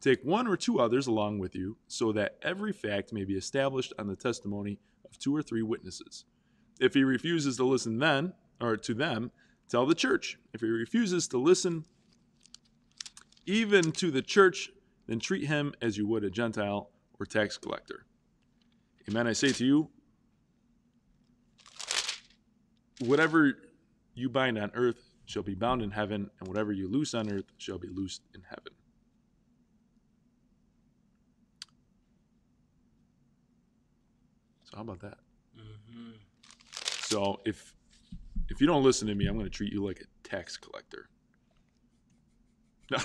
Speaker 1: take one or two others along with you, so that every fact may be established on the testimony of two or three witnesses. If he refuses to listen then, or to them, tell the church. If he refuses to listen even to the church, then treat him as you would a Gentile or tax collector. Amen. I say to you, whatever you bind on earth shall be bound in heaven, and whatever you loose on earth shall be loosed in heaven. So how about that?
Speaker 2: Mm-hmm.
Speaker 1: So if if you don't listen to me, I'm going to treat you like a tax collector. No.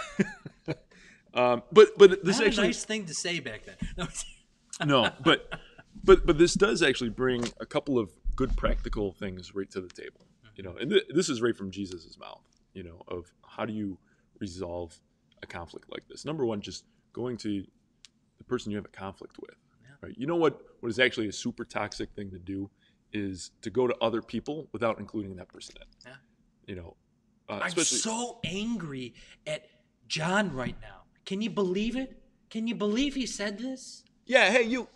Speaker 1: <laughs> um, but but this
Speaker 2: Not
Speaker 1: actually
Speaker 2: a nice thing to say back then. <laughs> No,
Speaker 1: no, but but but this does actually bring a couple of good practical things right to the table. You know, and th- this is right from Jesus' mouth. You know, of how do you resolve a conflict like this? Number one, just going to the person you have a conflict with.
Speaker 2: Yeah.
Speaker 1: Right. You know what? What is actually a super toxic thing to do is to go to other people without including that person in.
Speaker 2: Yeah.
Speaker 1: You know, uh,
Speaker 2: I'm so angry at John right now. Can you believe it? Can you believe he said this?
Speaker 1: yeah. Hey, you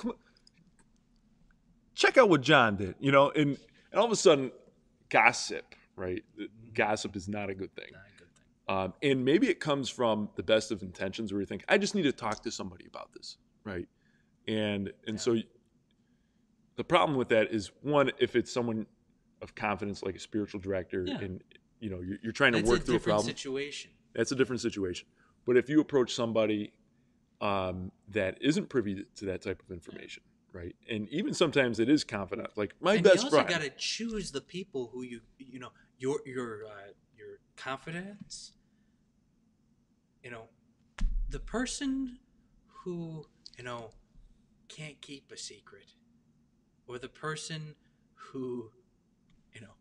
Speaker 1: check out what John did. You know, and and all of a sudden, gossip. Right. Gossip is not a good thing.
Speaker 2: Not a good thing.
Speaker 1: Um, and maybe it comes from the best of intentions where you think, I just need to talk to somebody about this, right? And and so the problem with that is one, if it's someone of confidence like a spiritual director,
Speaker 2: Yeah.
Speaker 1: and you know you're, you're trying to
Speaker 2: That's
Speaker 1: work
Speaker 2: a
Speaker 1: through a
Speaker 2: different
Speaker 1: problem,
Speaker 2: situation.
Speaker 1: that's a different situation. But if you approach somebody um, that isn't privy to that type of information, right, and even sometimes it is confident, like my
Speaker 2: and
Speaker 1: best friend.
Speaker 2: you also got to choose the people who you you know your your uh, your confidence. You know, the person who you know can't keep a secret, or the person who you know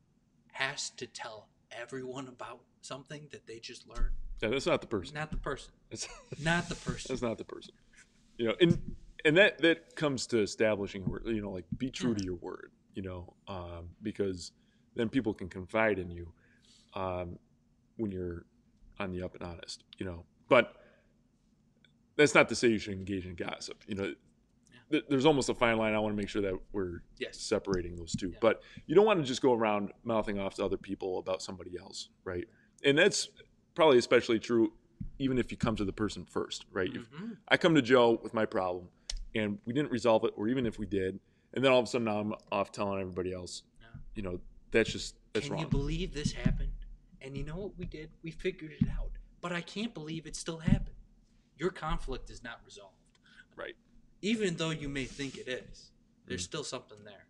Speaker 2: has to tell everyone about something that they just learned.
Speaker 1: Yeah, that's not the person.
Speaker 2: Not the person.
Speaker 1: That's- <laughs>
Speaker 2: Not the person.
Speaker 1: That's not the person. You know, and and that that comes to establishing, you know, like be true to your word. You know, um, because then people can confide in you um, when you're on the up and honest. You know, but that's not to say you should engage in gossip. You know, th- there's almost a fine line. I want to make sure that we're
Speaker 2: Yes.
Speaker 1: separating those two.
Speaker 2: Yeah.
Speaker 1: But you don't want to just go around mouthing off to other people about somebody else, right? And that's probably especially true even if you come to the person first, right?
Speaker 2: Mhm.
Speaker 1: I come to Joe with my problem and we didn't resolve it, or even if we did, and then all of a sudden now I'm off telling everybody else, you know, that's just that's
Speaker 2: Can you believe this happened? And you know what we did? We figured it out. But I can't believe it still happened. Your conflict is not resolved.
Speaker 1: right.
Speaker 2: Even though you may think it is,
Speaker 1: Mm.
Speaker 2: there's still something there.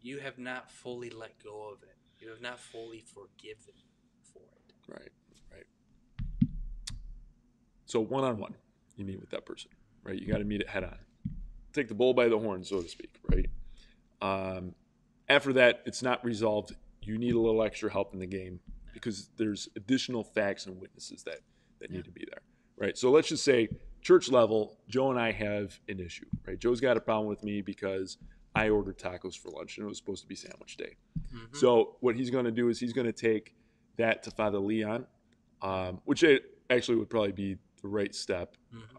Speaker 2: You have not fully let go of it. You have not fully forgiven for it.
Speaker 1: Right. Right. So one on one, you meet with that person, right? You got to meet it head on. Take the bull by the horn, so to speak, right? Um, after that, it's not resolved. You need a little extra help in the game because there's additional facts and witnesses that that need to be there, right? So let's just say church level, Joe and I have an issue, right? Joe's got a problem with me because I ordered tacos for lunch and it was supposed to be sandwich day.
Speaker 2: Mhm.
Speaker 1: So what he's going to do is he's going to take that to Father Leon, um, which it actually would probably be the right step,
Speaker 2: Mhm.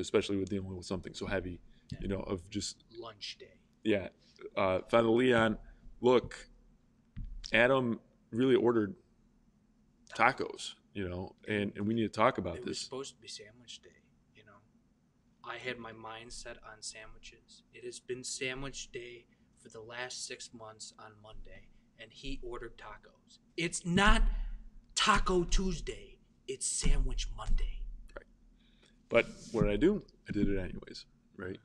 Speaker 1: Especially with dealing with something so heavy,
Speaker 2: Yeah.
Speaker 1: you know, of just
Speaker 2: Lunch day.
Speaker 1: yeah. Uh, Father Leon, look, Adam really ordered tacos, you know, and, and we need to talk about
Speaker 2: It was supposed to be sandwich day, you know. I had my mind set on sandwiches. It has been sandwich day for the last six months on Monday, and he ordered tacos. It's not Taco Tuesday, it's Sandwich Monday.
Speaker 1: But what did I do? I did it anyways, right?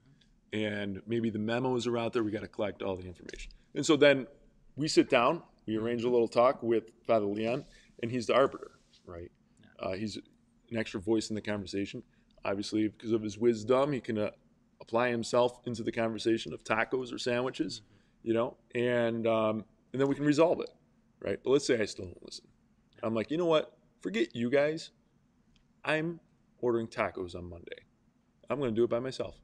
Speaker 1: And maybe the memos are out there. We got to collect all the information. And so then we sit down, we arrange a little talk with Father Leon, and he's the arbiter, right? Uh, he's an extra voice in the conversation. Obviously, because of his wisdom, he can uh, apply himself into the conversation of tacos or sandwiches, you know, and um, and then we can resolve it, right? But let's say I still don't listen. I'm like, you know what? Forget you guys. I'm ordering tacos on Monday. I'm going to do it by myself,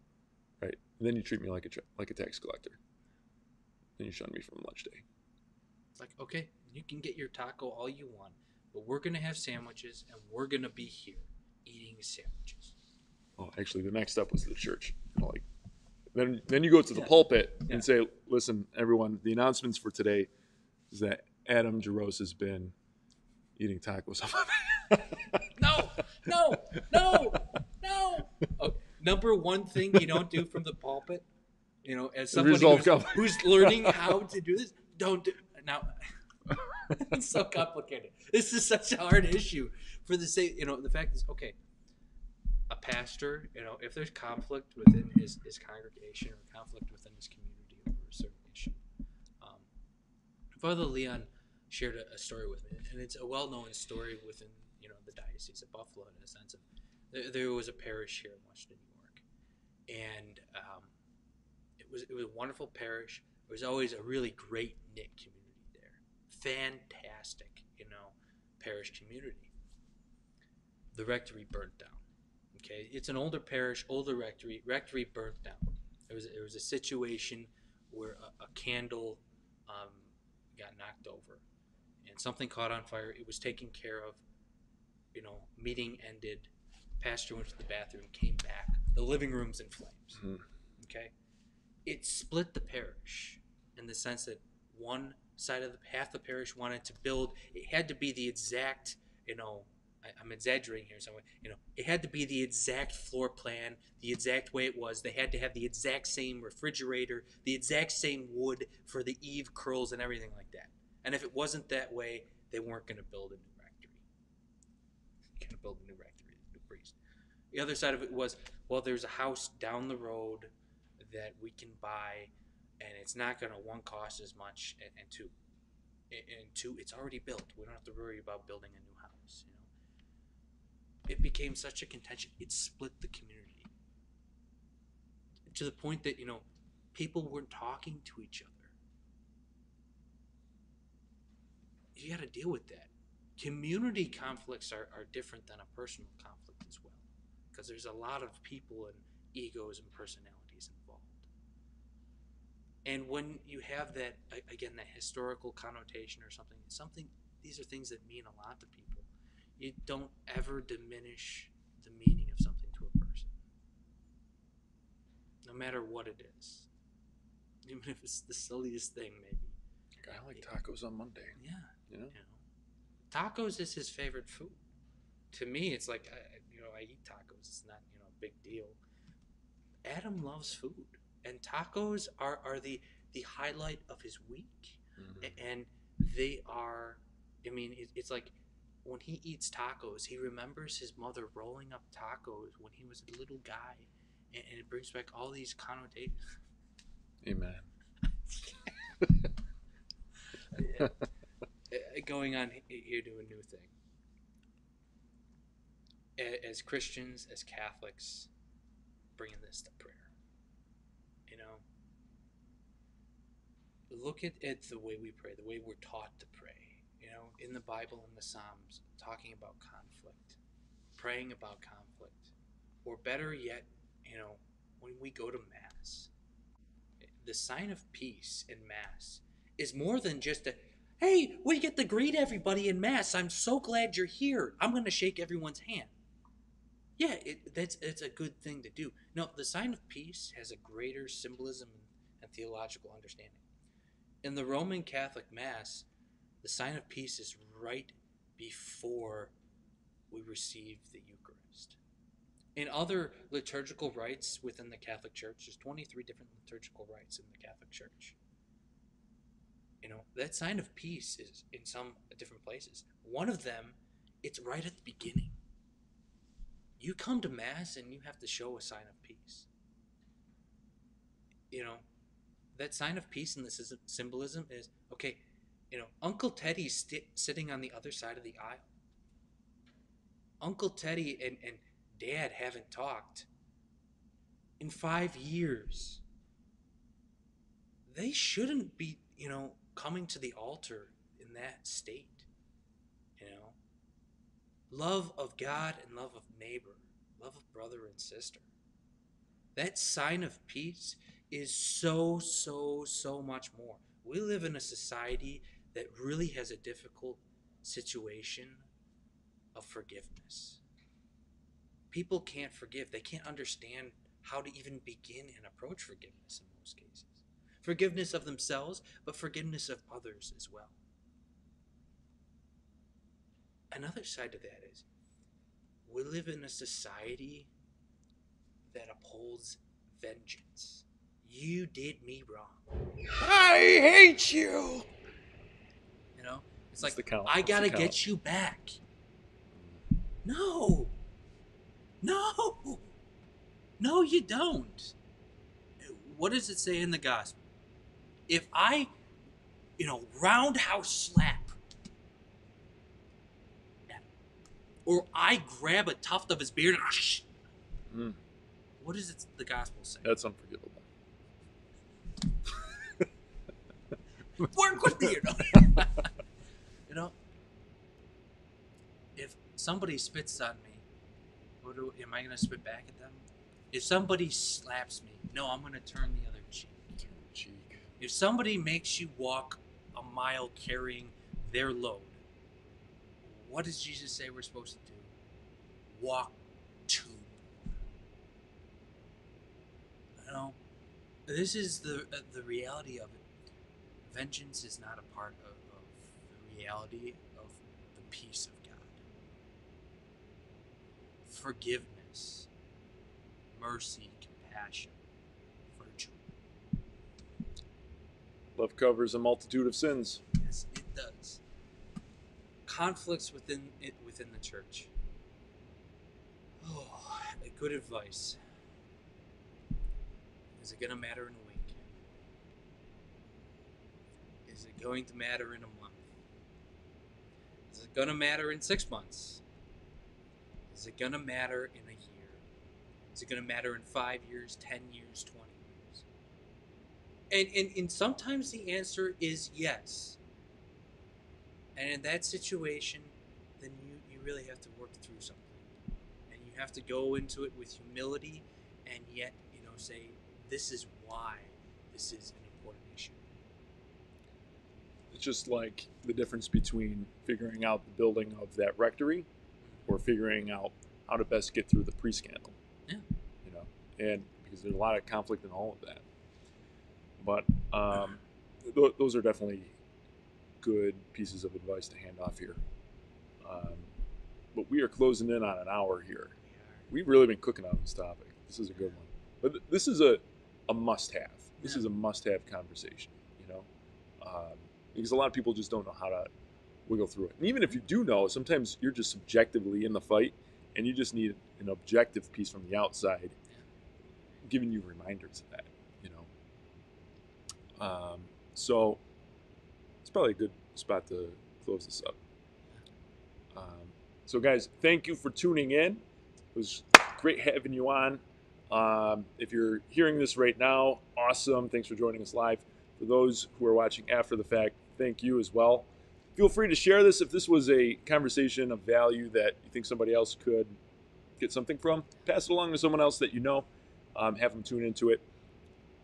Speaker 1: right? And then you treat me like a like a tax collector. Then you shun me from lunch day.
Speaker 2: It's like, okay, you can get your taco all you want, but we're going to have sandwiches, and we're going to be here eating sandwiches.
Speaker 1: Oh, actually, the next step was the church. Like, then then you go to the
Speaker 2: Yeah.
Speaker 1: pulpit
Speaker 2: Yeah.
Speaker 1: and say, "Listen, everyone, the announcements for today is that Adam Jaros has been eating tacos." <laughs>
Speaker 2: No, no, no, no. Oh, number one thing you don't do from the pulpit, you know, as somebody
Speaker 1: Resolve
Speaker 2: who's, who's learning how to do this, don't do now. <laughs> it's so complicated. This is such a hard issue for the sake. You know, the fact is, okay, a pastor, you know, if there's conflict within his, his congregation or conflict within his community over a certain issue, um, Father Leon shared a, a story with me, and it's a well-known story within you know the diocese of Buffalo in a sense of there, there was a parish here in Western New York, and um, it was it was a wonderful parish. There was always a really great knit community there, fantastic, you know, parish community. The rectory burnt down. Okay, it's an older parish, older rectory. Rectory burnt down. It was it was a situation where a, a candle um, got knocked over, and something caught on fire. It was taken care of. You know, meeting ended. Pastor went to the bathroom, came back. The living room's in flames.
Speaker 1: Mhm.
Speaker 2: Okay, it split the parish in the sense that one side of the half the parish wanted to build. It had to be the exact. You know, I, I'm exaggerating here somewhere. You know, it had to be the exact floor plan, the exact way it was. They had to have the exact same refrigerator, the exact same wood for the eave curls and everything like that. And if it wasn't that way, they weren't going to build a new rectory. Going to build a new rectory, new priest. The other side of it was, well, there's a house down the road that we can buy, and it's not going to one cost as much, and, and two, and two, it's already built. We don't have to worry about building a new house. You know, it became such a contention. It split the community to the point that you know people weren't talking to each other. You got to deal with that. Community conflicts are, are different than a personal conflict as well, because there's a lot of people and egos and personalities involved. And when you have that again that historical connotation or something, something these are things that mean a lot to people. You don't ever diminish the meaning of something to a person no matter what it is. Even if it's the silliest thing, maybe.
Speaker 1: I like tacos on Monday.
Speaker 2: Yeah,
Speaker 1: You know,
Speaker 2: you know. Tacos is his favorite food. To me, it's like, I, you know, I eat tacos. It's not, you know, a big deal. Adam loves food. And tacos are, are the, the highlight of his week.
Speaker 1: Mhm.
Speaker 2: And they are, I mean, it, it's like when he eats tacos, he remembers his mother rolling up tacos when he was a little guy. And, and it brings back all these connotations.
Speaker 1: Amen. <laughs> <laughs>
Speaker 2: going on here to a new thing. As Christians, as Catholics, bringing this to prayer. You know, look at, at the way we pray, the way we're taught to pray. You know, in the Bible, in the Psalms, talking about conflict, praying about conflict, or better yet, you know, when we go to Mass, the sign of peace in Mass is more than just a hey we get to greet everybody in mass. I'm so glad you're here. I'm going to shake everyone's hand. Yeah it, that's it's a good thing to do. No the sign of peace has a greater symbolism and theological understanding. In the roman catholic mass the sign of peace is right before we receive the eucharist. In other liturgical rites within the catholic church there's 23 different liturgical rites in the catholic church you know, that sign of peace is in some different places. One of them, it's right at the beginning. You come to Mass and you have to show a sign of peace. You know, that sign of peace in the symbolism is okay, you know, Uncle Teddy's sti sitting on the other side of the aisle. Uncle Teddy and, and Dad haven't talked in five years. They shouldn't be, you know, coming to the altar in that state. You know, love of God and love of neighbor, love of brother and sister. That sign of peace is so, so, so much more. We live in a society that really has a difficult situation of forgiveness. People can't forgive, they can't understand how to even begin and approach forgiveness in most cases forgiveness of themselves, but forgiveness of others as well. Another side to that is we live in a society that upholds vengeance. You did me wrong.
Speaker 1: I hate you.
Speaker 2: You know? It's
Speaker 1: What's
Speaker 2: like
Speaker 1: the count?
Speaker 2: I
Speaker 1: What's the
Speaker 2: gotta get you back. No. No. No, you don't. What does it say in the gospel? If I, you know, roundhouse slap, or I grab a tuft of his beard and
Speaker 1: Mm,
Speaker 2: what does it, the gospel say?
Speaker 1: that's unforgivable. <laughs>
Speaker 2: Work with me, you know. <laughs> you know, if somebody spits on me, what do, am I going to spit back at them? If somebody slaps me, no, I'm gonna turn the other cheek. If somebody makes you walk a mile carrying their load, what does Jesus say we're supposed to do? Walk two. You know, this is the uh, the reality of it. Vengeance is not a part of, of the reality of the peace of God. Forgiveness, mercy, compassion, virtue.
Speaker 1: Love covers a multitude of sins.
Speaker 2: Yes, it does. Conflicts within it within the church. Oh, good advice. Is it gonna matter in a week? Is it going to matter in a month? Is it gonna matter in six months? Is it gonna matter in a year? Is it gonna matter in five years, ten years, twenty years? And, and and sometimes the answer is yes. And in that situation, then you, you really have to work through something. And you have to go into it with humility and yet, you know, say, this is why this is an important issue.
Speaker 1: It's just like the difference between figuring out the building of that rectory mm-hmm. or figuring out how to best get through the pre-scandal.
Speaker 2: Yeah.
Speaker 1: You know, and because there's a lot of conflict in all of that. But um, th- those are definitely good pieces of advice to hand off here. Um, but we are closing in on an hour here. We've really been cooking on this topic. This is a good one. But th- this is a, a must-have. This
Speaker 2: Yeah.
Speaker 1: is a must-have conversation. You know, um, because a lot of people just don't know how to wiggle through it. And even if you do know, sometimes you're just subjectively in the fight, and you just need an objective piece from the outside, giving you reminders of that. Um, so it's probably a good spot to close this up. Um, so, guys, thank you for tuning in. It was great having you on. Um, if you're hearing this right now, awesome. Thanks for joining us live. For those who are watching after the fact, thank you as well. Feel free to share this if this was a conversation of value that you think somebody else could get something from. Pass it along to someone else that you know. Um, have them tune into it.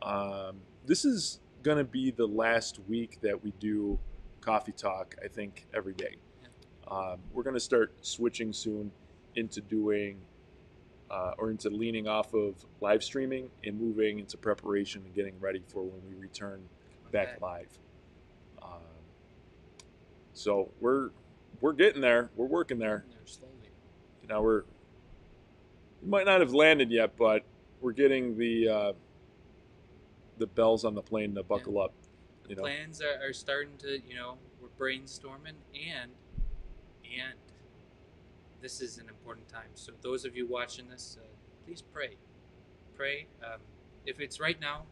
Speaker 1: Um, this is going to be the last week that we do coffee talk, I think, every day. Um, we're going to start switching soon into doing uh, or into leaning off of live streaming and moving into preparation and getting ready for when we return back
Speaker 2: Okay.
Speaker 1: live. Um, so we're we're getting there. We're working there.
Speaker 2: There slowly.
Speaker 1: You know, we're we might not have landed yet, but we're getting the uh, the bells on the plane to buckle up. You know,
Speaker 2: Plans are, are starting to, you know, we're brainstorming and and this is an important time. So those of you watching this, uh, please pray. Pray. Um, if it's right now,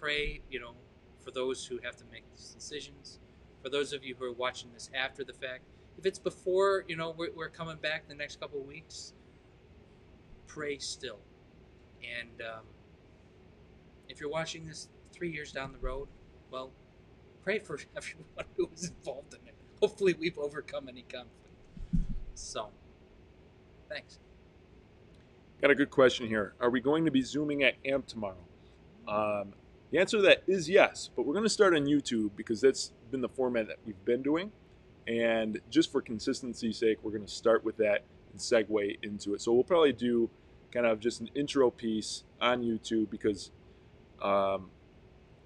Speaker 2: pray. You know, for those who have to make these decisions. For those of you who are watching this after the fact, if it's before, you know, we're, we're coming back the next couple of weeks, pray still. And um, if you're watching this three years down the road, well, pray for <laughs> everyone who was involved in it. Hopefully, we've overcome any conflict. So, thanks.
Speaker 1: got a good question here. Are we going to be zooming at AMP tomorrow? Um, the answer to that is yes, but we're going to start on YouTube because that's been the format that we've been doing. And just for consistency's sake, we're going to start with that and segue into it. So we'll probably do kind of just an intro piece on YouTube because um,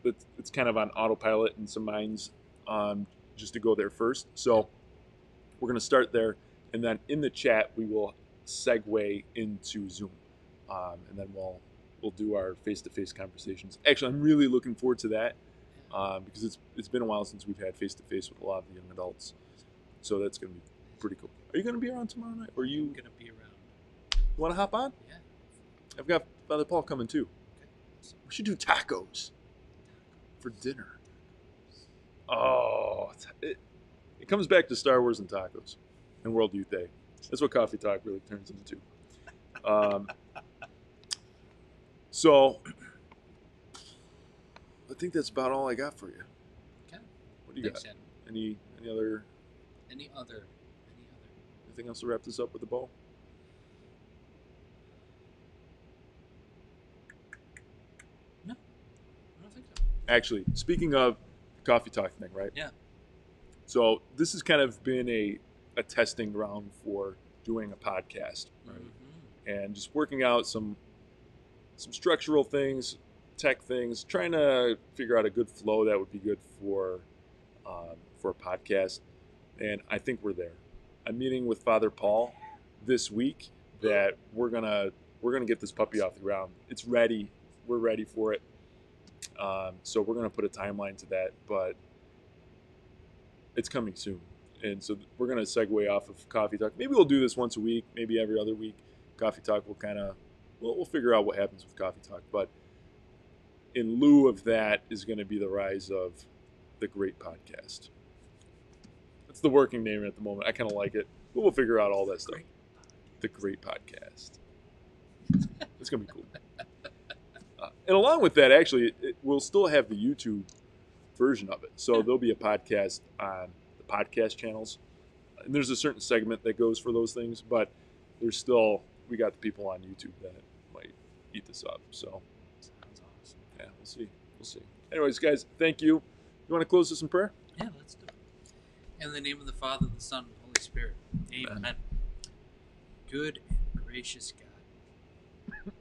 Speaker 1: it's, it's kind of on autopilot in some minds um, just to go there first. So we're going to start there. And then in the chat, we will segue into Zoom. Um, and then we'll we'll do our face-to-face conversations. Actually, I'm really looking forward to that um, because it's it's been a while since we've had face-to-face with a lot of the young adults. So that's going to be pretty cool. Are you going to be around tomorrow night? Or
Speaker 2: I'm
Speaker 1: you
Speaker 2: gonna be around.
Speaker 1: You want to hop on?
Speaker 2: Yeah.
Speaker 1: I've got Father Paul coming too.
Speaker 2: So,
Speaker 1: We should do tacos for dinner. Oh, it, it comes back to Star Wars and tacos and World Youth Day. That's what Coffee Talk really turns into. Um, so, I think that's about all I got for you.
Speaker 2: Okay.
Speaker 1: What do you
Speaker 2: thanks,
Speaker 1: got?
Speaker 2: Adam.
Speaker 1: Any any other
Speaker 2: Any other? Any other?
Speaker 1: anything else to wrap this up with a bow? Actually, speaking of coffee talk thing, right?
Speaker 2: Yeah.
Speaker 1: So this has kind of been a, a testing ground for doing a podcast, right?
Speaker 2: Mhm.
Speaker 1: and just working out some some structural things, tech things, trying to figure out a good flow that would be good for um, for a podcast. And I think we're there. I'm meeting with Father Paul this week that we're gonna we're gonna get this puppy off the ground. It's ready. We're ready for it. Um, so we're gonna put a timeline to that, but it's coming soon. And so we're gonna segue off of coffee talk. Maybe we'll do this once a week, maybe every other week. Coffee talk will kind of we'll, we'll figure out what happens with coffee talk. But in lieu of that is going to be the rise of the Great Podcast. That's the working name at the moment. I kind of like it. But we'll figure out all that stuff. The Great Podcast. It's going to be cool. <laughs> And along with that, actually, it, we'll still have the YouTube version of it. So there'll be a podcast on the podcast channels. And there's a certain segment that goes for those things, but there's still we got the people on YouTube that might eat this up. So
Speaker 2: Sounds awesome.
Speaker 1: yeah, we'll see. We'll see. Anyways, guys, thank you. You want to close this in prayer?
Speaker 2: Yeah, let's do it. In the name of the Father, the Son, and the Holy Spirit. Amen.
Speaker 1: Amen.
Speaker 2: Good and gracious God,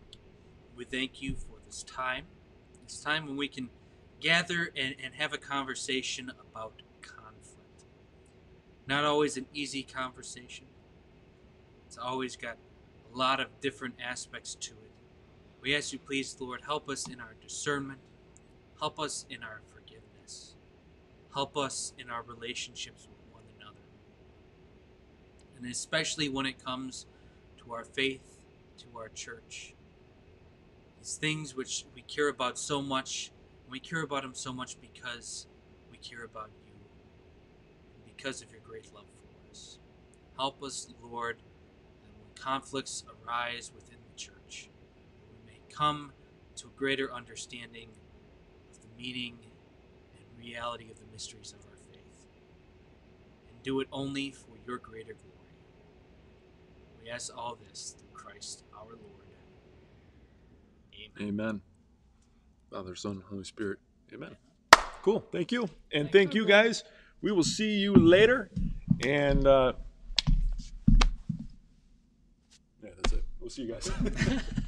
Speaker 2: we thank you for this time. It's time when we can gather and, and have a conversation about conflict. Not always an easy conversation. It's always got a lot of different aspects to it. We ask you, please, Lord, help us in our discernment. Help us in our forgiveness. Help us in our relationships with one another. And especially when it comes to our faith, to our church. These things which we care about so much, and we care about them so much because we care about you, because of your great love for us. Help us, Lord, that when conflicts arise within the church, we may come to a greater understanding of the meaning and reality of the mysteries of our faith, and do it only for your greater glory. We ask all this through Christ our Lord. Amen.
Speaker 1: Amen. Father, Son, Holy Spirit. Amen. Cool. Thank you. And
Speaker 2: Thanks,
Speaker 1: thank you,
Speaker 2: everyone.
Speaker 1: guys. We will see you later. And uh, yeah, that's it. We'll see you guys. <laughs> <laughs>